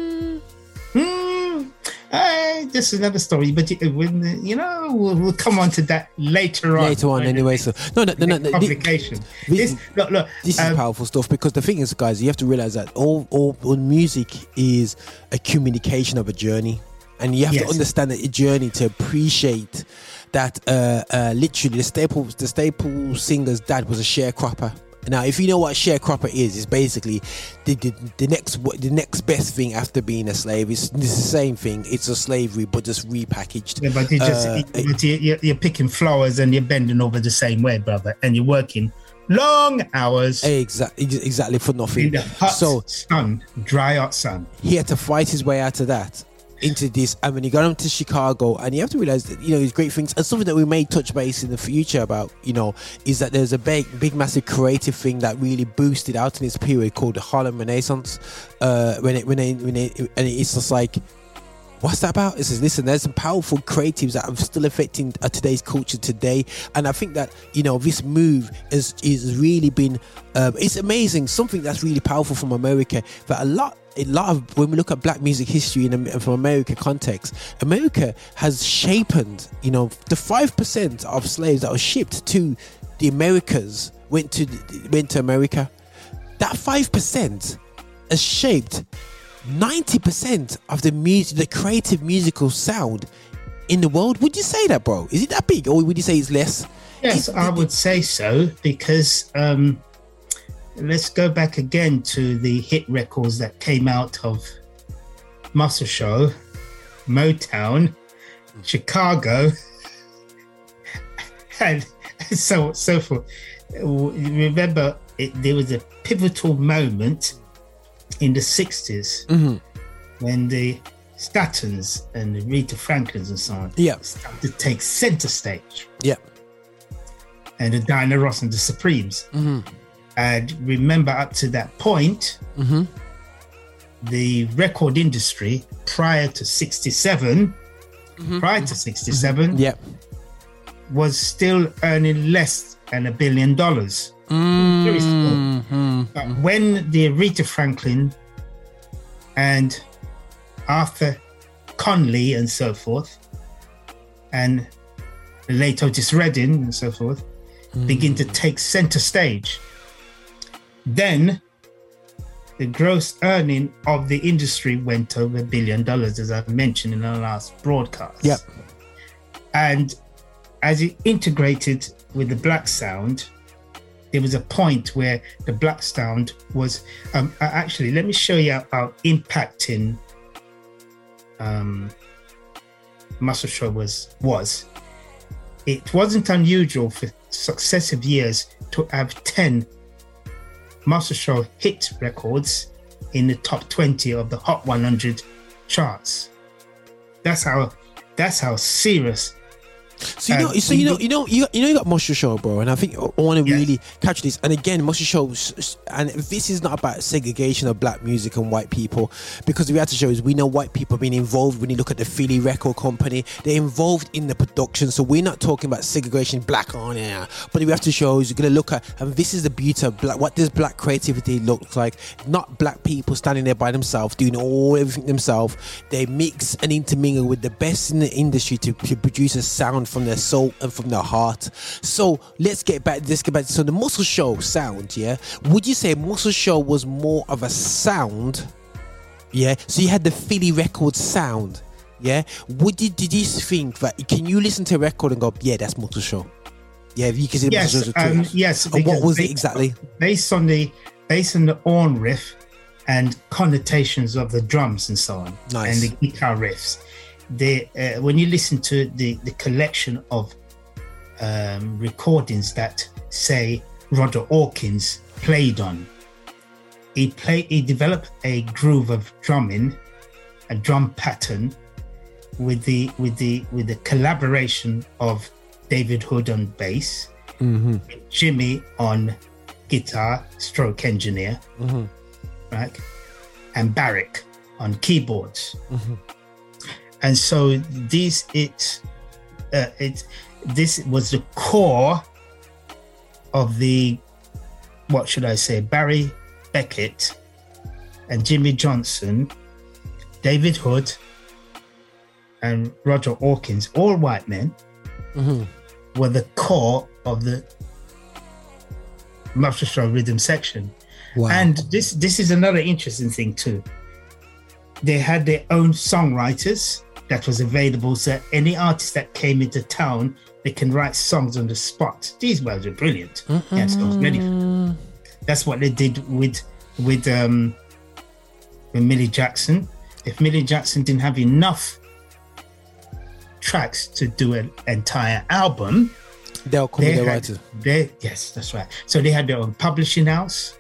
Uh, this is another story, but you, when, uh, you know we'll, we'll come on to that later on. later on anyway. So no, no, no, no. the no, thi- publication. this- This, look, look, This is um, powerful stuff because the thing is, guys, you have to realize that all, all, all music is a communication of a journey, and you have to understand that a journey to appreciate that. Uh, uh, literally, the staple, the staple singer's dad was a sharecropper. Now, if you know what a sharecropper is, it's basically the, the, the next the next best thing after being a slave. It's, it's the same thing. It's a slavery, but just repackaged. Yeah, but you just Uh, but you're, you're picking flowers and you're bending over the same way, brother, and you're working long hours exactly, exactly for nothing. in the hot So sun, dry hot sun. he had to fight his way out of that into this and when he got him to chicago and you have to realize that you know these great things and something that we may touch base in the future about you know is that there's a big big massive creative thing that really boosted out in this period called the harlem renaissance uh when it when it when it and it's just like What's that about? It says, listen, there's some powerful creatives that are still affecting uh, today's culture today, and I think that you know this move is is really been um, it's amazing. Something that's really powerful from America. That a lot, a lot of when we look at Black music history in from America context, America has shaped you know the five percent of slaves that were shipped to the Americas went to went to America. That five percent has shaped 90% of the music, the creative musical sound in the world. Would you say that, bro? Is it that big, or would you say it's less? Yes, I would say so because um, let's go back again to the hit records that came out of Muscle Shoals, Motown, Chicago, and so so forth. Remember, it, there was a pivotal moment in the 60s when the Statons and the Rita Franklins and so on Yeah. started to take center stage Yeah. and the Diana Ross and the Supremes. Mhm. And remember, up to that point, Mhm. the record industry prior to 67, prior to 67, Yeah. was still earning less than a billion dollars. Very Mhm. When the Aretha Franklin and Arthur Conley and so forth, and the late Otis Redding and so forth, begin to take center stage, then the gross earning of the industry went over a billion dollars, as I mentioned in our last broadcast. Yep. And as it integrated with the black sound, there was a point where the black sound was um, actually let me show you how, impacting um, Muscle Shoals was was. It wasn't unusual for successive years to have 10 Muscle Shoals hit records in the top 20 of the hot 100 charts. That's how that's how serious So you know, Um, so you know, you know, you, you know, you got Muscle Shoals, bro, and I think I want to really catch this. And again, Muscle Shoals, and this is not about segregation of black music and white people, because the reality show is we know white people have been involved. When you look at the Philly Record Company, they're involved in the production. So we're not talking about segregation, black on air, but the reality show is you're gonna look at, and this is the beauty of black. What does black creativity look like? Not black people standing there by themselves doing all everything themselves. They mix and intermingle with the best in the industry to, to produce a sound from their soul and from their heart. So let's get back. Let's get back. So the Muscle Shoals sound, yeah. Would you say Muscle Shoals was more of a sound? Yeah. So you had the Philly record sound. Yeah. Would you did you think that? Can you listen to a record and go, yeah, that's Muscle Shoals? Yeah, you can see yes, Muscle Shoals um, yes. And what was it exactly? Based on the based on the horn riff and connotations of the drums and so on, Nice. and the guitar riffs. The uh, when you listen to the the collection of um, recordings that say Roger Hawkins played on, he played. He developed a groove of drumming, a drum pattern, with the with the with the collaboration of David Hood on bass, Mm-hmm. Jimmy on guitar, stroke engineer, Mm-hmm. right, and Barrick on keyboards. Mm-hmm. And so this it uh, it this was the core of the what should I say Barry Beckett and Jimmy Johnson, David Hood, and Roger Hawkins, all white men, Mm-hmm. were the core of the Muscle Shoals rhythm section. Wow. And this this is another interesting thing too. They had their own songwriters that was available, so any artist that came into town, they can write songs on the spot. These guys are brilliant. Yeah, songs ready. That's what they did with with um with Millie Jackson. If Millie Jackson didn't have enough tracks to do an entire album, They'll come with they the had- writers. They, yes, that's right. So they had their own publishing house.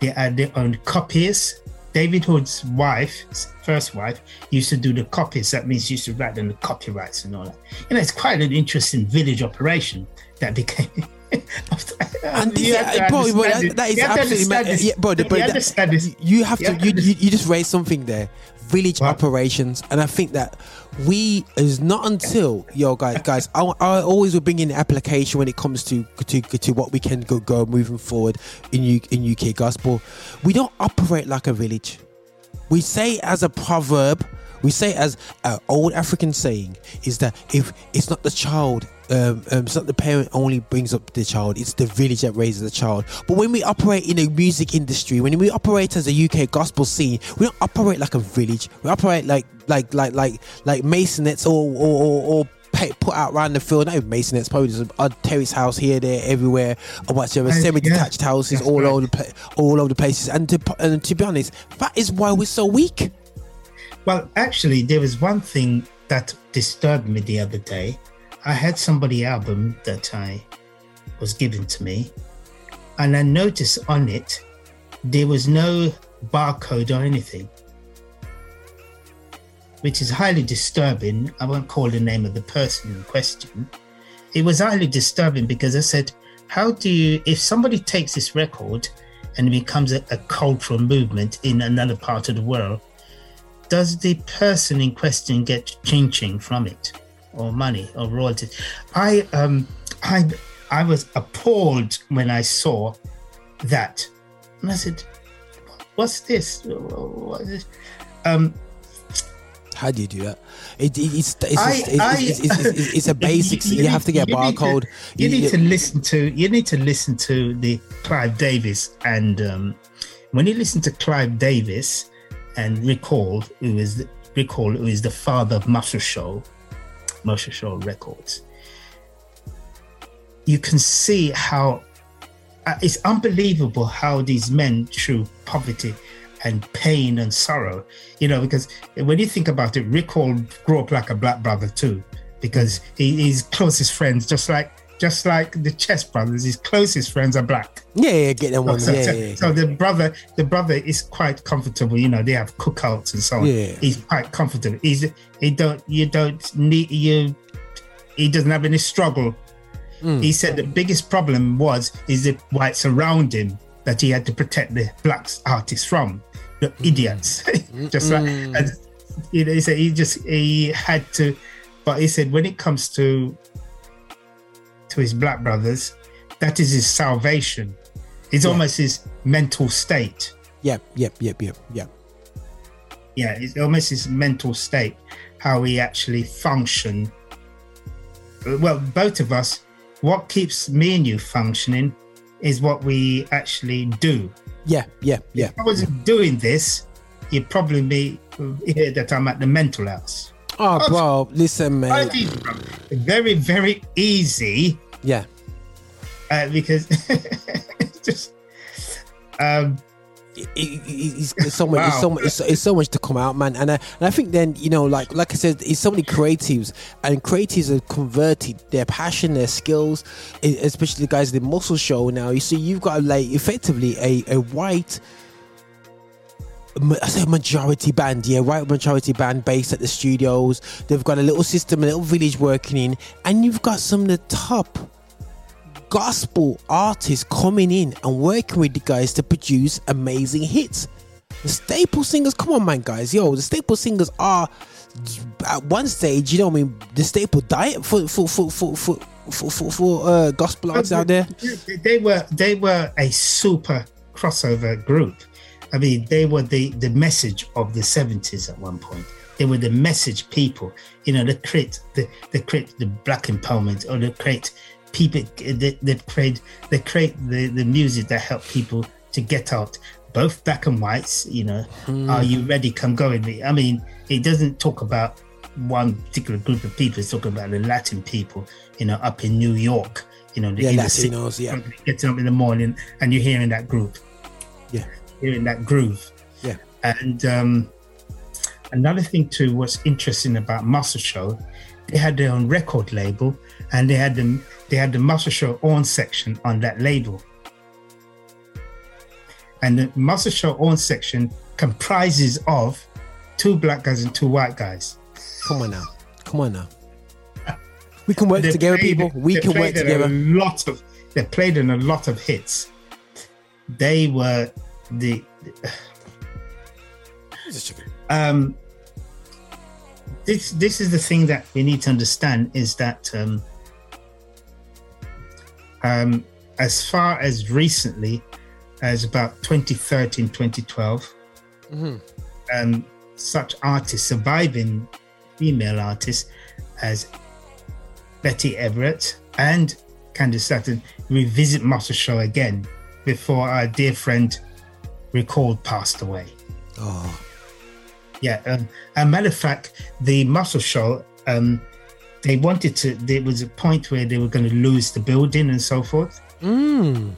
They had their own copies. David Hood's wife, first wife, used to do the copies. That means used to write down the copyrights and all that. You know, it's quite an interesting village operation that became. And this, uh, bro, bro, that, that is You have to absolutely mad. Yeah, bro, the- You bro, that- you have You to. have to You, you, you just raised something there. Village operations, and I think that we is not until yo guys, guys. I, I always will bring in the application when it comes to to to what we can go go moving forward in U, in UK gospel. We don't operate like a village. We say as a proverb, we say as an old African saying is that if it's not the child, um, um, it's not the parent only brings up the child, it's the village that raises the child. But when we operate in a music industry, when we operate as a UK gospel scene, we don't operate like a village. We operate like like like like like masonettes or or, or, or put out around the field. Not even masonettes, probably just a terrace house here, there, everywhere, or whatever. Semi-detached yeah, houses all right. over the pla- all over the places. And to and to be honest, that is why we're so weak. Well, actually, there was one thing that disturbed me the other day. I had somebody album that I was given to me, and I noticed on it there was no barcode or anything, which is highly disturbing. I won't call the name of the person in question. It was highly disturbing because I said, "How do you? If somebody takes this record and it becomes a, a cultural movement in another part of the world?" Does the person in question get ching ching from it or money or royalties i um i i was appalled when i saw that and i said what's this what is this? um How do you do that? It, it, it's, it's, I- it's, it's, I- it's, it's, it's, a basic. You, have to get you need to- barcode. you need to listen to you need to listen to the Clive Davis and um, when you listen to Clive Davis and recall who is recall who is the father of Muscle Shoals, Muscle Shoals Records, you can see how uh, it's unbelievable how these men through poverty and pain and sorrow, you know, because when you think about it, Rick Hall grew up like a black brother too, because he, his closest friends, just like just like the Chess brothers, his closest friends are black. Yeah, yeah, get them one. So, Yeah, so- yeah, so the brother, the brother is quite comfortable. You know, they have cookouts and so on. Yeah. He's quite comfortable. He's he don't you don't need you. He doesn't have any struggle. Mm. He said the biggest problem was is the whites around him that he had to protect the black artists from the Mm. idiots. just like and, you know, he said he just he had to, but he said when it comes to to his black brothers, that is his salvation. It's Yeah. almost his mental state. Yep, yep, yep, yep, yep. Yeah, it's almost his mental state, how he actually function. Well, both of us, what keeps me and you functioning is what we actually do. Yeah, yeah, yeah. If I wasn't doing this, you'd probably be here that I'm at the mental house. Oh, bro, listen, man. Very, very easy Yeah. uh, because it's just um it, it, it's, it's so much, it's so much, it's, it's so much to come out, man. And I, and I think then you know, like like I said, it's so many creatives, and creatives have converted their passion, their skills, especially the guys in the Muscle Shoals. Now you see, you've got like effectively a a white I say majority band, yeah, right majority band based at the studios. They've got a little system, a little village working in, and you've got some of the top gospel artists coming in and working with the guys to produce amazing hits. The staple singers, come on, man, guys, yo, the staple singers are at one stage, you know, I mean, the staple diet for for for for for for, for, for uh, gospel artists out there. They were they were a super crossover group. I mean, they were the the message of the seventies at one point. They were the message people. You know, they create the they create the black empowerment, or they create people. They, they create they create the the music that help people to get out. Both black and whites. You know, hmm. are you ready? Come go with me. I mean, it doesn't talk about one particular group of people. It's talking about the Latin people. You know, up in New York. You know, the Yeah, inner city Latinos, yeah. getting up in the morning and you're hearing that group. Yeah. Hearing that groove. Yeah. And um, another thing too, what's interesting about Muscle Shoals, they had their own record label and they had the they had the Muscle Shoals on section on that label. And the Muscle Shoals on section comprises of two black guys and two white guys. Come on now, come on now. We can work They together, played- people. We can work together. A lot of they played in a lot of hits. They were the um this this is the thing that we need to understand is that um um as far as recently as about 2013 2012 Mhm. um such artists surviving female artists as Betty Everett and Candice Staton revisit Muscle Shoals again before our dear friend Rick Hall passed away. Oh, Yeah, um, a matter of fact, the Muscle Shoals, um, they wanted to. There was a point where they were going to lose the building and so forth. mm.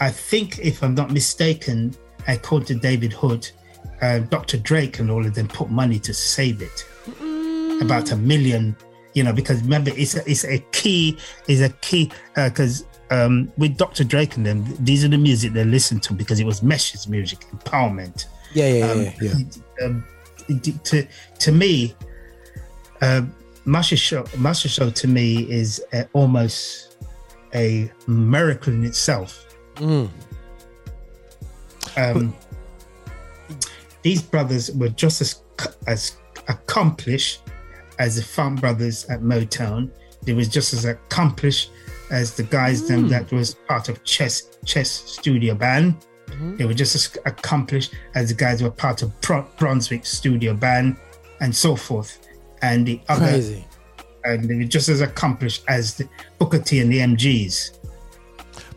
I think, if I'm not mistaken, according to David Hood, uh, Dr. Dre and all of them put money to save it, about a million. You know, because remember, it's a, it's a key, is a key because um, with Dr. Dre and them, these are the music they listened to because it was Mesh's music, empowerment. yeah, yeah, Um, yeah, yeah. um, to to me, uh, Muscle Shoals Muscle Shoals to me is uh, almost a miracle in itself. Mm. Um, these brothers were just as as accomplished as the Funk Brothers at Motown. They was just as accomplished as the guys them hmm. that was part of Chess Chess Studio Band. Mm-hmm. They were just as accomplished as the guys who were part of Bro- Brunswick Studio Band, and so forth. And the other, Crazy. and they were just as accomplished as the Booker T and the MGs.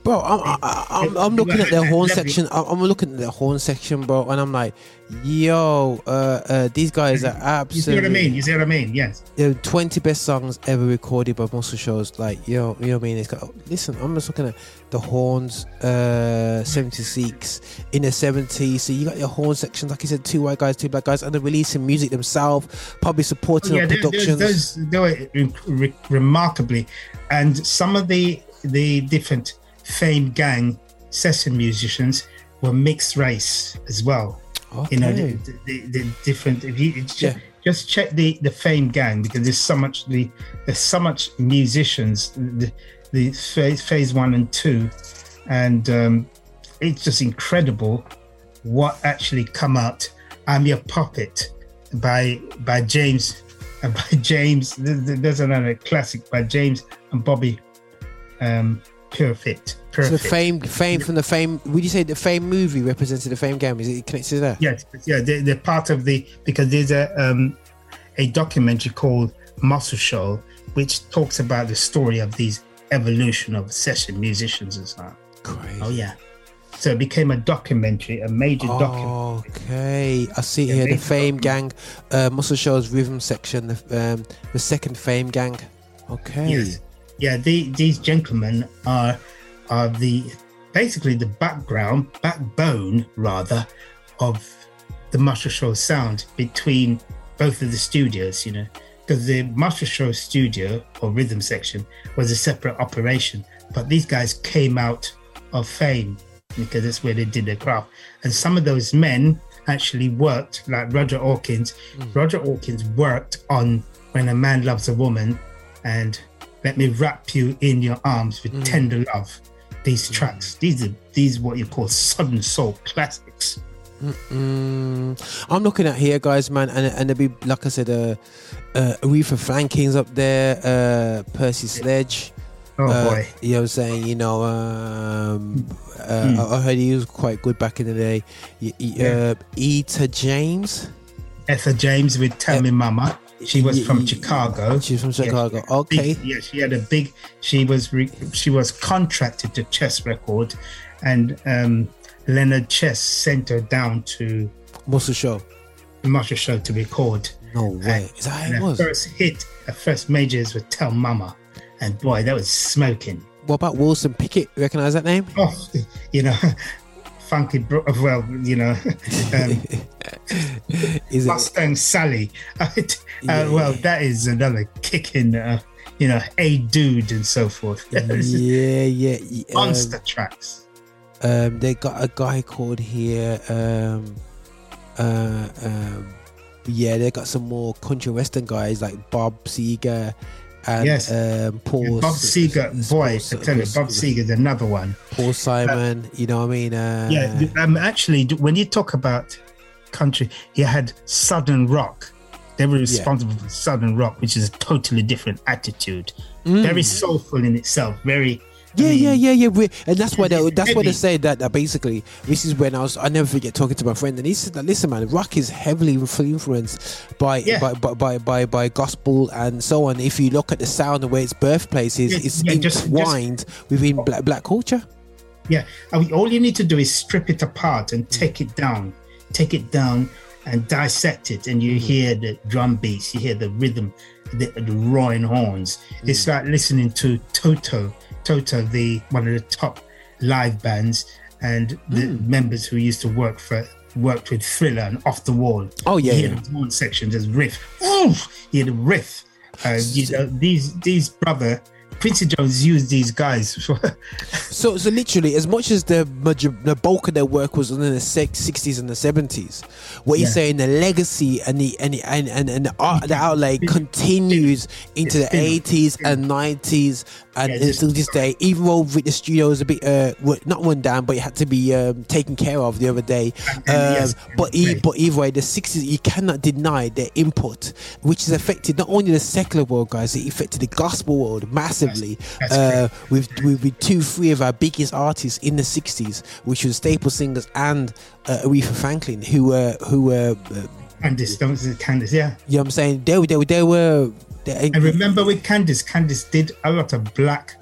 Bro, I'm, I, I- I'm, I'm looking at the horn section. I'm, I'm looking at the horn section, bro, and I'm like, yo, uh, uh, these guys are absolutely. You see what I mean? You see what I mean? Yes. the 20 best songs ever recorded by Muscle Shoals like yo you know what i mean it's got listen i'm just looking at the horns uh 76 in the 70s so you got your horn sections like you said two white guys two black guys and they're releasing music themselves probably supporting yeah, up there- there's productions those they were re- re- remarkably, and some of the the different Fame Gang session musicians were mixed race as well. You know, the, the, the, different. If you just, Yeah. just check the the Fame Gang because there's so much the there's so much musicians the the phase, phase one and two, and um, it's just incredible what actually come out. I'm your puppet by by James by James. th- th- There's another classic by James and Bobby um, Perfect. so the Perfect. fame fame from the fame would you say the fame movie represented the fame game is it connected to that Yes, yeah, they're, they're part of the because there's a um, a documentary called Muscle Shoals, which talks about the story of these evolution of session musicians and so on. Crazy. Oh yeah, so it became a documentary, a major documentary. Okay, I see Yeah, here the Fame Gang, uh, Muscle Shoals rhythm section, the um, the second Fame Gang. Okay, Yes. Yeah, the, these gentlemen are are the basically the background, backbone rather, of the Muscle Shoals sound between both of the studios, you know. Because the Muscle Shoals studio or rhythm section was a separate operation, but these guys came out of fame because that's where they did their craft. And some of those men actually worked like Roger Hawkins. Hmm. Roger Hawkins worked on When a Man Loves a Woman and Let Me Wrap You in Your Arms with Tender Love. These tracks, these are these what you call Southern Soul classics. Mm, I'm looking at here, guys, man, and and there be like I said, uh, uh, Aretha Franklin's up there, uh, Percy Sledge. Oh, uh, boy. You know what I'm saying? You know, um, uh, Hmm. I, I heard he was quite good back in the day. Y- y- Uh, Etta James. Etta James with Tell Me Mama. She was from Chicago. She's from Chicago. had a big- Okay. yeah, she had a big. She was re, she was contracted to Chess Record, and um, Leonard Chess sent her down to Muscle Shoals. the Show to record. No way. Is that how And it her was? first hit, her first majors were Tell Mama, and boy, that was smoking. What about Wilson Pickett? Recognize that name? Oh, you know, funky. Bro- well, you know, um, Is it? Mustang Sally. uh, Well, that is another kicking. Uh, you know, a dude and so forth. Yeah, yeah. y- um, Monster tracks. Um, they got a guy called here. Um, uh, um, yeah, they got some more country western guys like Bob Seger and Yes. um, Paul Bob S- Seger, boy, I tell you, Bob Seger's another one. Paul Simon. you know what I mean? Uh, yeah, um, actually, when you talk about country, he had Southern rock. They were responsible for Southern rock, which is a totally different attitude. Mm. Very soulful in itself. Very. Yeah, yeah, mm. yeah, yeah. we- And that's why they, that's why they say that, that basically this is when I was I never forget talking to my friend and he said that listen man, rock is heavily influenced by, Yeah. by, by, by by by gospel and so on. If you look at the sound and where its birthplace is, Yeah, it's yeah, just- just- entwined within black black culture. Yeah, I mean, all you need to do is strip it apart and mm. take it down, take it down and dissect it, and you mm. hear the drum beats, you hear the rhythm, the, the roaring horns. It's like listening to Toto, Toto, the one of the top live bands, and the members who used to work for worked with Thriller and Off the Wall. Oh, yeah, you hear yeah. section, just riff, oof, you hear the riff. Uh, you know, these these brother Quincy Jones used these guys So, so literally, as much as the the bulk of their work was in the sixties and the seventies, what you're Yeah. saying, the legacy and the and the, and and, and the, art, the outlay continues into the eighties and nineties and until this day. Even though the studio is a bit uh, not run down, but it had to be um, taken care of the other day. Um, yes, but e- but either way, the sixties you cannot deny their input, which has affected not only the secular world, guys, it affected the gospel world massively. That's uh, with, with with two, three of our biggest artists in the '60s, which was Staple Singers and uh, Aretha Franklin, who were who were, uh, Candice, don't Candice, yeah. you know, what I'm saying they were they were they were. I remember with Candice, Candice did a lot of black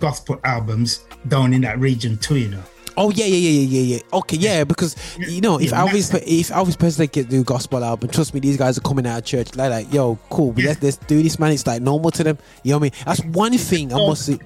gospel albums down in that region too, you know. Oh yeah, yeah, yeah, yeah, yeah, yeah. Okay, yeah, because you know, if yeah, Elvis, if Elvis Presley can do gospel album, trust me, these guys are coming out of church like, like, yo, cool, but let's let's do this, man. It's like normal to them. You know what I mean? That's one thing I must. say-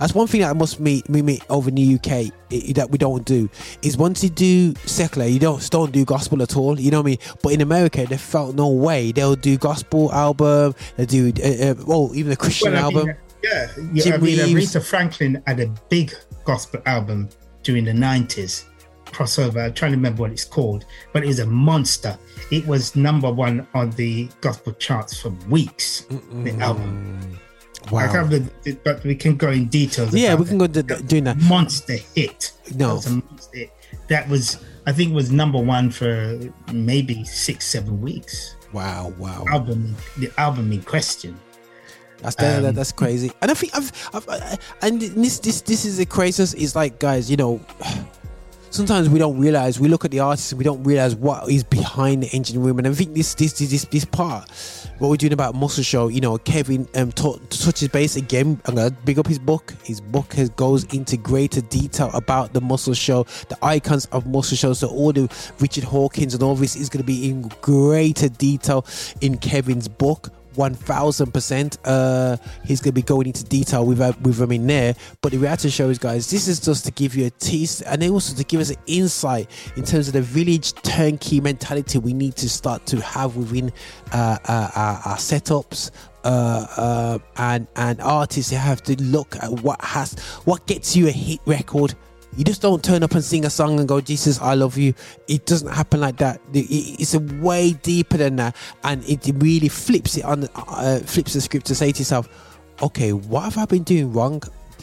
That's one thing that I must meet me meet over in the UK i- that we don't do is once you do secular, you don't don't do gospel at all. You know what I mean? But in America, they felt no way. They'll do gospel album. They do uh, uh, well, even a Christian Well, I mean, album. yeah, yeah. Jim I mean, Aretha Franklin had a big gospel album during the 90s, crossover. I'm trying to remember what it's called, but it was a monster. It was number one on the gospel charts for weeks. The album. I Wow. can't remember, but we can go in details. Yeah, we can go do, doing that. monster hit. No. That was, a monster hit. that was I think, was number one for maybe six, seven weeks. Wow, wow. Album, the album in question. That's that, that- Um, that's crazy. And I think I've, I've I, and this this this is the craziest. Is like guys, you know, sometimes we don't realize we look at the artist and we don't realize what is behind the engine room. And I think this this this this, part, what we're doing about Muscle Shoals, you know, Kevin um ta- touches base again. I'm gonna big up his book. His book has goes into greater detail about the Muscle Shoals, the icons of Muscle Shoals. So all the Richard Hawkins and all this is gonna be in greater detail in Kevin's book one thousand percent. Uh, he's gonna be going into detail with uh, with them in there. But the reality shows, guys, this is just to give you a taste, and also to give us an insight in terms of the village turnkey mentality we need to start to have within uh, uh, our, our setups. Uh, uh, and and artists have to look at what has what gets you a hit record You just don't turn up and sing a song and go, Jesus, I love you. It doesn't happen like that. It's a way deeper than that, and it really flips it on, uh, flips the script to say to yourself, okay, what have I been doing wrong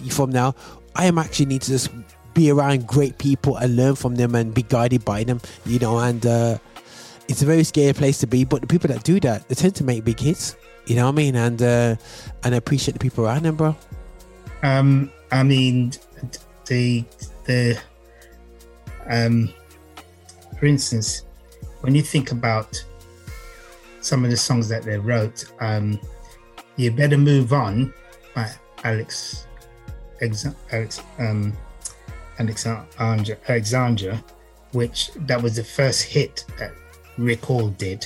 from now? I am actually need to just be around great people and learn from them and be guided by them, you know, and uh, it's a very scary place to be. But the people that do that, they tend to make big hits, you know what I mean? And uh, and I appreciate the people around them, bro. Um, I mean, the the um, for instance, when you think about some of the songs that they wrote, um, you better move on by Alex, Alex, um, Alexander, which that was the first hit that Rick Hall did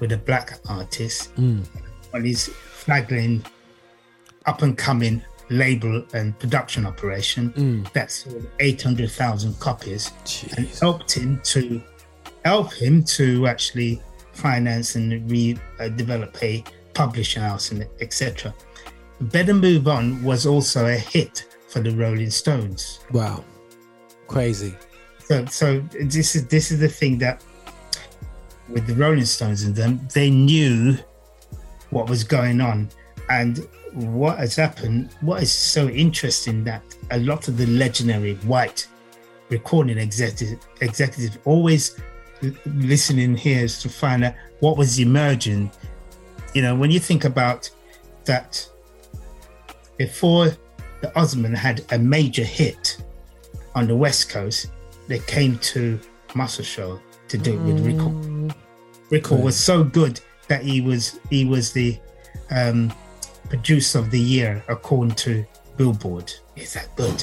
with a black artist Mm. his flagging up and coming label and production operation Mm. that sold 800,000 copies and helped him to help him to actually finance and re uh, develop a publishing house and etc. Better Move On was also a hit for the Rolling Stones. Wow, crazy. So, so this is this is the thing that with the Rolling Stones and them, they knew what was going on, and what has happened. What is so interesting that a lot of the legendary white recording executive executive always listening here is to find out what was emerging. You know, when you think about that, before the Osmond had a major hit on the West Coast, they came to Muscle Shoals to do it with Rick Hall. Rickle was so good that he was he was the um, producer of the year according to Billboard. Is that good?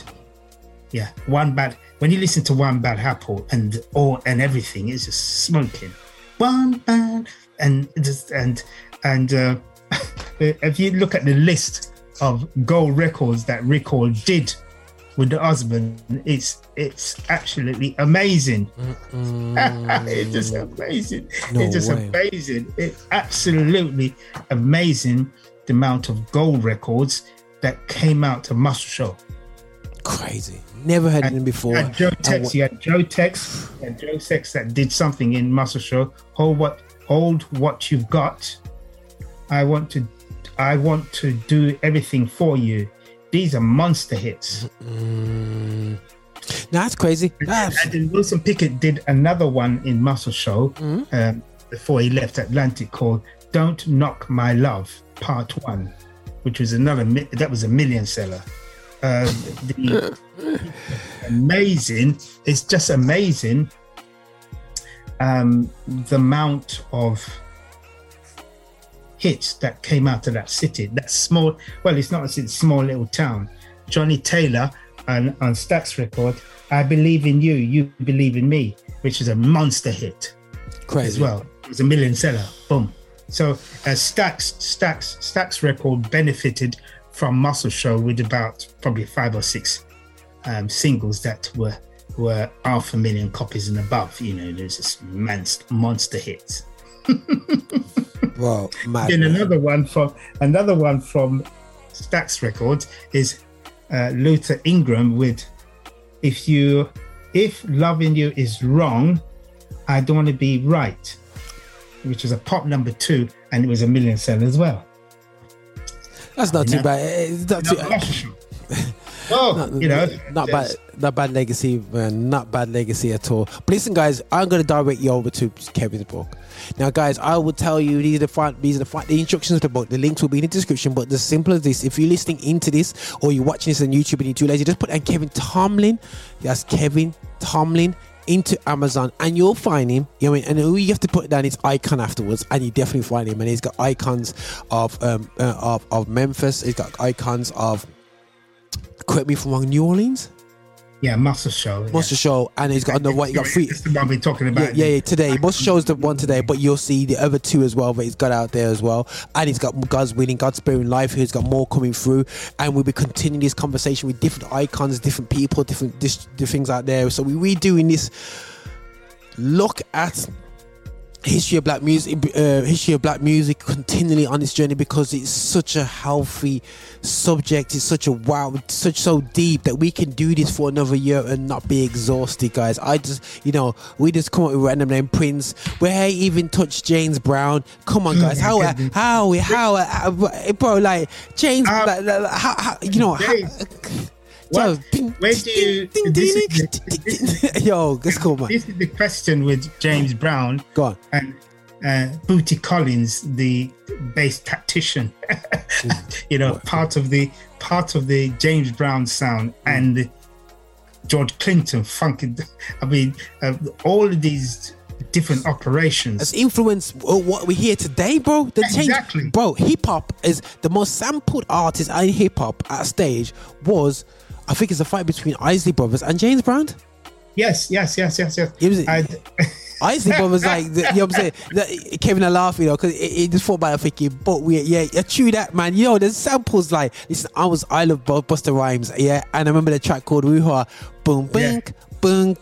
Yeah, one bad. When you listen to one bad apple and all and everything, it's just smoking. One bad and just and and uh, if you look at the list of gold records that Rick Hall did with the husband, it's it's absolutely amazing. it's just amazing. No it's just way. amazing. It's absolutely amazing the amount of gold records that came out to Muscle Shoals. Crazy. Never heard of them before. Had Joe And Tex, you had Joe Tex, had Joe Tex that did something in Muscle Shoals. Hold what hold what you've got. I want to I want to do everything for you. These are monster hits. Mm. No, that's crazy. That's And then Wilson Pickett did another one in Muscle Shoals um, before he left Atlantic called "Don't Knock My Love" Part One, which was another that was a million seller. Um, the amazing, it's just amazing um, the amount of hits that came out of that city. That small, well, it's not a city, small little town. Johnny Taylor and on Stax record, I believe in you, you believe in me, which is a monster hit crazy as well. It was a million seller. Boom. So uh, Stax Stax Stax record benefited from Muscle Shoals with about probably five or six um, singles that were were half a million copies and above. You know, there's this monster monster hits. Bro, mad. Then another one from another one from Stax Records is uh, Luther Ingram with "If you if loving you is wrong, I don't want to be right," which was a pop number two, and it was a million seller as well. That's not too bad. Eh, eh, it's not too, Oh, you know, not bad, not bad legacy, man. Not bad legacy at all. But listen, guys, I'm gonna direct you over to Kevin's book. Now, guys, I will tell you these are the front, these are the front, the instructions of the book. The links will be in the description. But the simple as this: if you're listening into this or you're watching this on YouTube and you're too lazy, just put in Kevin Tomlin. That's Kevin Tomlin into Amazon and you'll find him. You know I mean? And all you have to put down his icon afterwards, and you definitely find him. And he's got icons of um uh, of of Memphis. He's got icons of correct me I'm wrong, New Orleans. Yeah, Muscle Shoals. yeah. Show, and he's got another one. He got three. That's the one we're talking about. yeah, yeah, today. Monster Show's the one today, but you'll see the other two as well that he's got out there as well. And he's got God's Winning, God's Spirit in Life, who's got more coming through. And we'll be continuing this conversation with different icons, different people, different, different things out there. So we're redoing this look at history of black music uh, history of black music continually on this journey because it's such a healthy subject. It's such a wow such so deep that we can do this for another year and not be exhausted guys. I just you know we just come up with random name prince. We ain't even touched james brown. Come on guys. How uh, how how, how bro like james like, like, how, how, you know how, What, where do you? The, yo let's go man This is the question with James Brown. Go on. And uh, Bootsy Collins, the bass tactician. you know, part of the part of the James Brown sound and George Clinton funky. I mean, uh, all of these different operations. Has influenced uh, what we hear today, bro. The change, Exactly. bro. Hip hop is the most sampled artist in hip hop at stage was, I think, it's a fight between Isley Brothers and James Brown. Yes, yes, yes, yes, yes. It was, I- Isley Brothers, like, the, you know what I'm saying? The, Kevin and laugh, you know, because it, it just thought about thinking, but we, yeah, yeah, true that, man. You know, there's samples like, listen, I was, I love Busta Rhymes, yeah, and I remember the track called Woo-Ha, boom, boom, boom,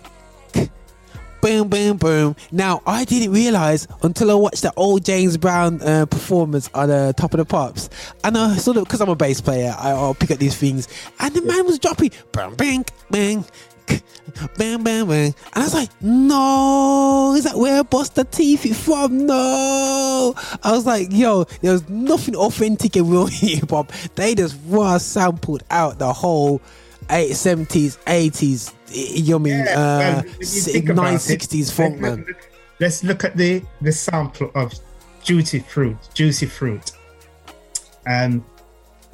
boom, boom, boom. Now, I didn't realize until I watched the old James Brown uh, performance on uh, Top of the Pops. And I sort of, because I'm a bass player, I, I'll pick up these things. And the man was dropping, bang, bang, bang. Bang, bang, bang. And I was like, no, is that where Buster Teeth is from? No. I was like, yo, there was nothing authentic in real hip hop. They just raw sampled out the whole 8, 70s, 80s, you know I mean? Yeah, uh, well, if you think about it, 960s funk, let's man. look- Let's look at the the sample of Juicy Fruit. Juicy Fruit. Um,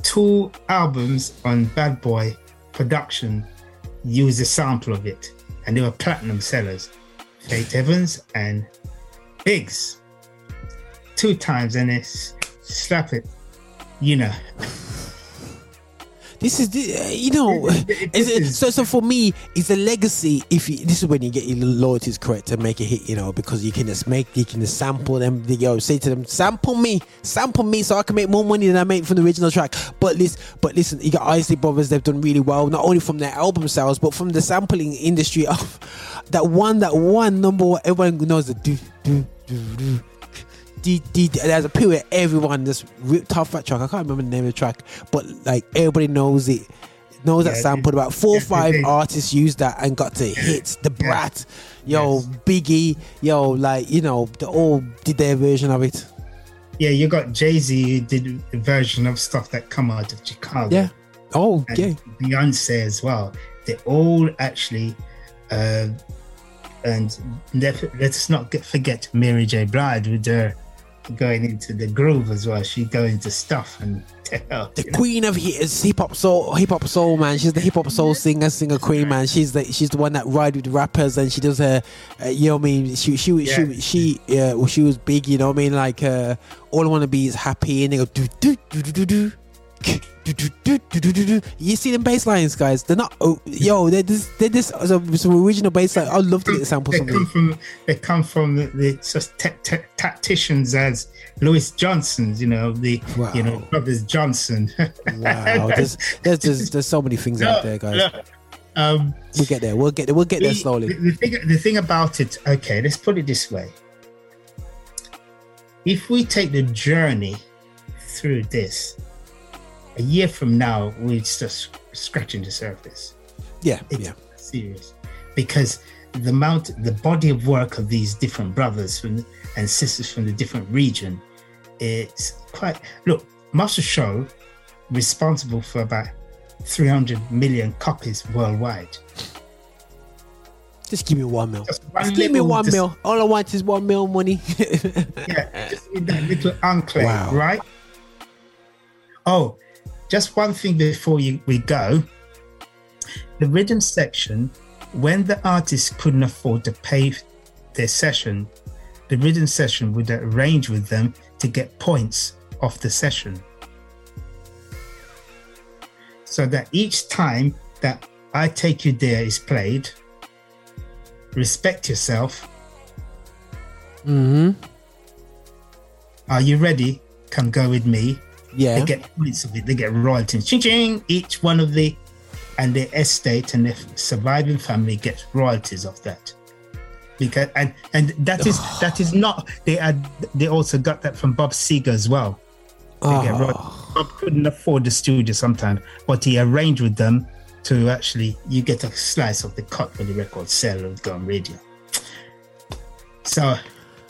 two albums on Bad Boy production use a sample of it, and they were platinum sellers. Faith Evans and Biggs. Two times, and it's slap it. You know, This is the, uh, you know, it, so so for me, it's a legacy. If you, this is when you get your loyalties correct to make a hit, you know, because you can just make, you can just sample them. You know, say to them, sample me, sample me, so I can make more money than I make from the original track. But listen, but listen, you got Isley Brothers. They've done really well, not only from their album sales, but from the sampling industry of that one, that one number one. Everyone knows the do do do do. D, D, there's a period everyone just ripped off that track. I can't remember the name of the track, but like everybody knows it, knows that Yeah, sample. About four or five artists used that and got to hits. The Brat, yo, Biggie, yo, like you know, they all did their version of it. yeah, you got Jay Z who did a version of stuff that come out of Chicago. Yeah. Oh, and yeah. Beyonce as well. They all actually, uh, and let- let's not get, forget Mary J. Blige with her going into the groove as well. She go into stuff and tell. The queen of hip hop soul, hip hop soul man. She's the hip hop soul singer, singer queen man. She's the she's the one that ride with rappers and she does her, uh, you know what I mean. She she Yeah. she she yeah. Well, she was big, you know what I mean. Like uh, all I want to be is happy, and they go do do do do do do. You see them bass lines, guys. They're not. Oh, yo, they're just they're just some, some original bass line. I'd love to get a sample They something. come from they come from the, the just ta- ta- tacticians as Louis Johnson's, you know the you know brothers Johnson. Wow, there's there's just there's so many things out there, guys. Look, um, We'll get there. We'll get there. We'll get there slowly. The, the thing, the thing about it, okay, let's put it this way. If we take the journey through this, a year from now, we're just scratching the surface. Yeah, it's yeah. serious because the amount, the body of work of these different brothers from, and sisters from the different region, it's quite. Look, Muscle Shoals responsible for about 300 million copies worldwide. Just give me one mil. Just, one give me one just- mil. All I want is one mil money. yeah, just in that little enclave, Wow. right? Oh, just one thing before you, we go. The rhythm section, when the artist couldn't afford to pay their session, the rhythm session would arrange with them to get points off the session. So that each time that I Take You There is played, respect yourself. Mm-hmm. Are you ready? Come go with me. Yeah. They get points of it. They get royalties. Ching ching. Each one of the and their estate and their surviving family gets royalties of that. because and and that is that is not they had they also got that from Bob Seger as well. They get ah. Oh. Rod- Bob couldn't afford the studio sometimes, but he arranged with them to actually you get a slice of the cut when the record sell and go on radio. So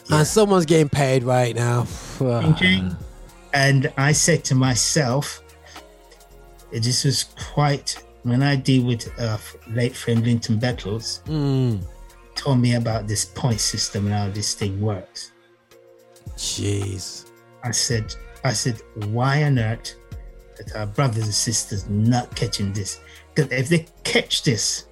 And someone's getting paid right now. thinking, and I said to myself, this was quite when I deal with uh, late friend Linton Bettles, Mm. told me about this point system and how this thing works. Jeez. I said, I said, why on earth that our brothers and sisters not catching this? Because if they catch this,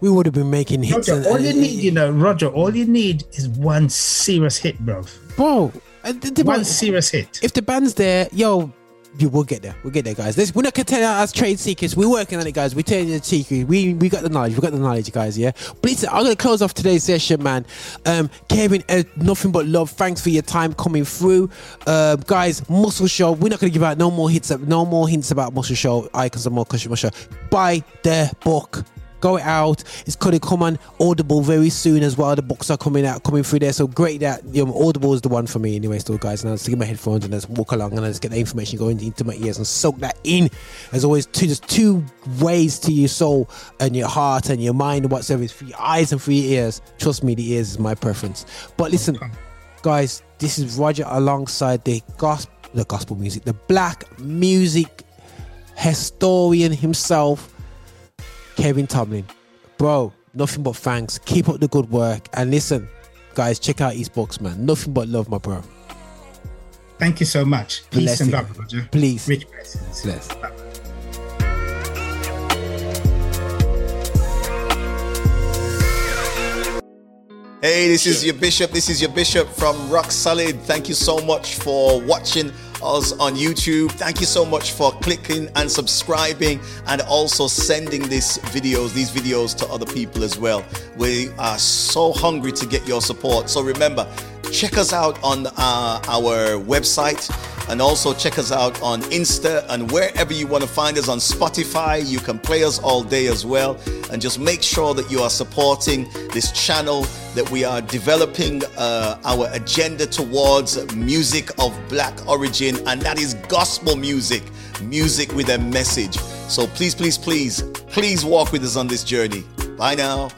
We would have been making hits. Roger, and- all you need, you know, Roger, all you need is one serious hit, bro. bro. Uh, the- One serious hit. If the band's there, yo, you will get there. We'll get there, guys. This, we're not you as trade seekers. We're working on it, guys. We're telling you the secret. We we got the knowledge. We got the knowledge, guys. Yeah. But listen, I'm gonna close off today's session, man. Um, Kevin, uh, nothing but love. Thanks for your time coming through, uh, guys. Muscle Shoals. We're not gonna give out no more hits. No more hints about Muscle Shoals. Icons of more Muscle Shoals. Buy the book. Go out. It's gonna come on Audible very soon as well. The books are coming out, coming through there. So great that you know, Audible is the one for me anyway. Still, guys. And I just get my headphones and just walk along and I just get the information going into my ears and soak that in. As always, two just two ways to your soul and your heart and your mind and whatsoever. It's for your eyes and for your ears. Trust me, the ears is my preference. But listen, guys, this is Roger alongside the gospel, the gospel music, the black music historian himself. Kevin Tomlin. Bro, nothing but thanks. Keep up the good work. And listen, guys, check out his books, man. Nothing but love, my bro. Thank you so much. Peace and love, Roger. Please. Rich blessings. Bless. Hey, this is your bishop. This is your bishop from Rock Solid. Thank you so much for watching us on YouTube. Thank you so much for clicking and subscribing and also sending these videos, these videos to other people as well. We are so hungry to get your support. So remember, check us out on uh, our website and also check us out on Insta and wherever you want to find us on Spotify. You can play us all day as well. And just make sure that you are supporting this channel, that we are developing uh, our agenda towards music of black origin, and that is gospel music, music with a message. So please, please, please, please walk with us on this journey. Bye now.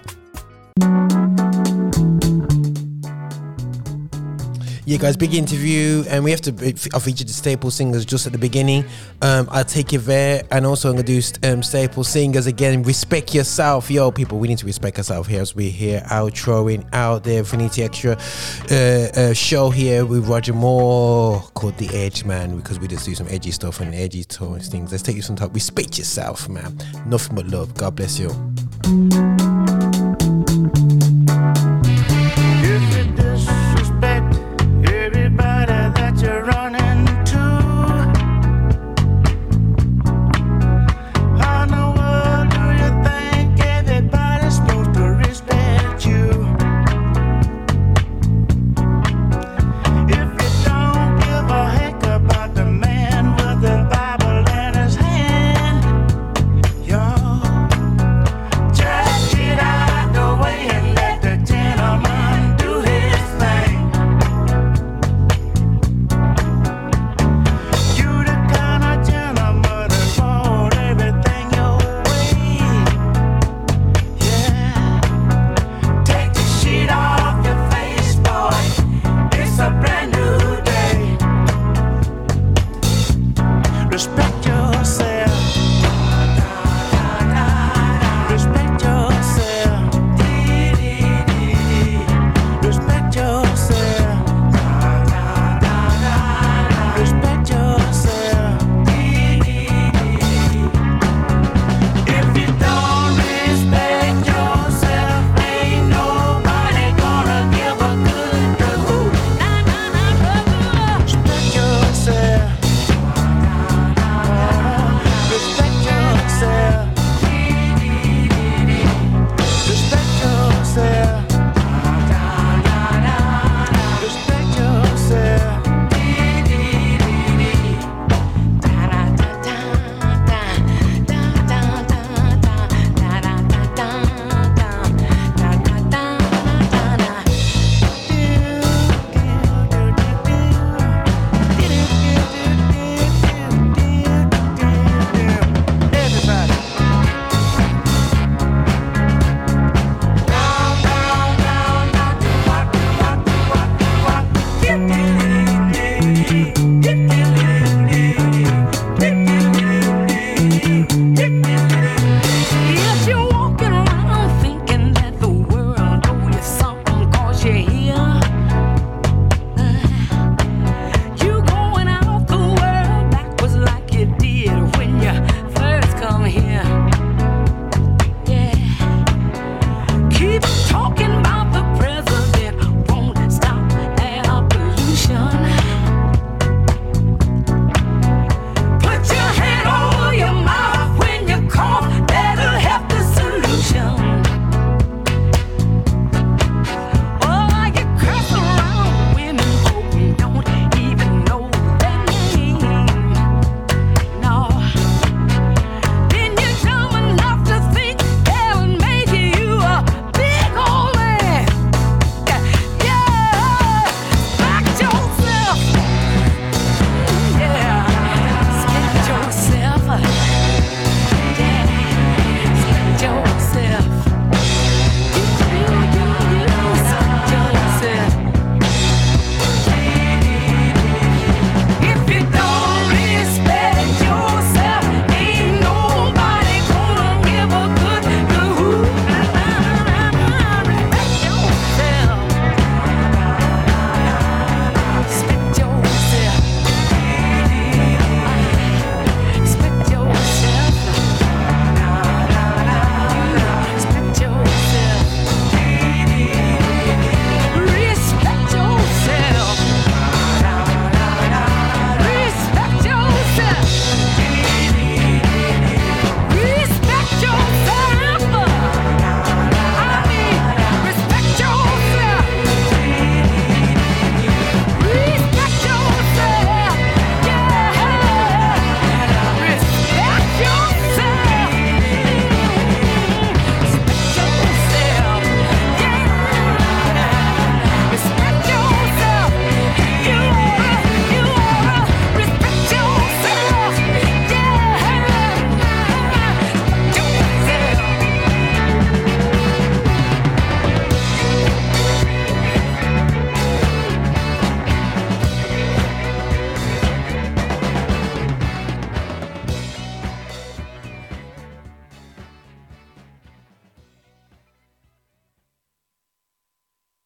Yeah, guys, big interview, and we have to. I featured the staple singers just at the beginning. Um, I'll take you there, and also I'm gonna do um, staple singers again. Respect yourself, yo, people. We need to respect ourselves here as we're here outroing out there. Affinity Extra uh, uh, show here with Roger Moore called The Edge, man, because we just do some edgy stuff and edgy tones things. Let's take you some time. Respect yourself, man. Nothing but love. God bless you.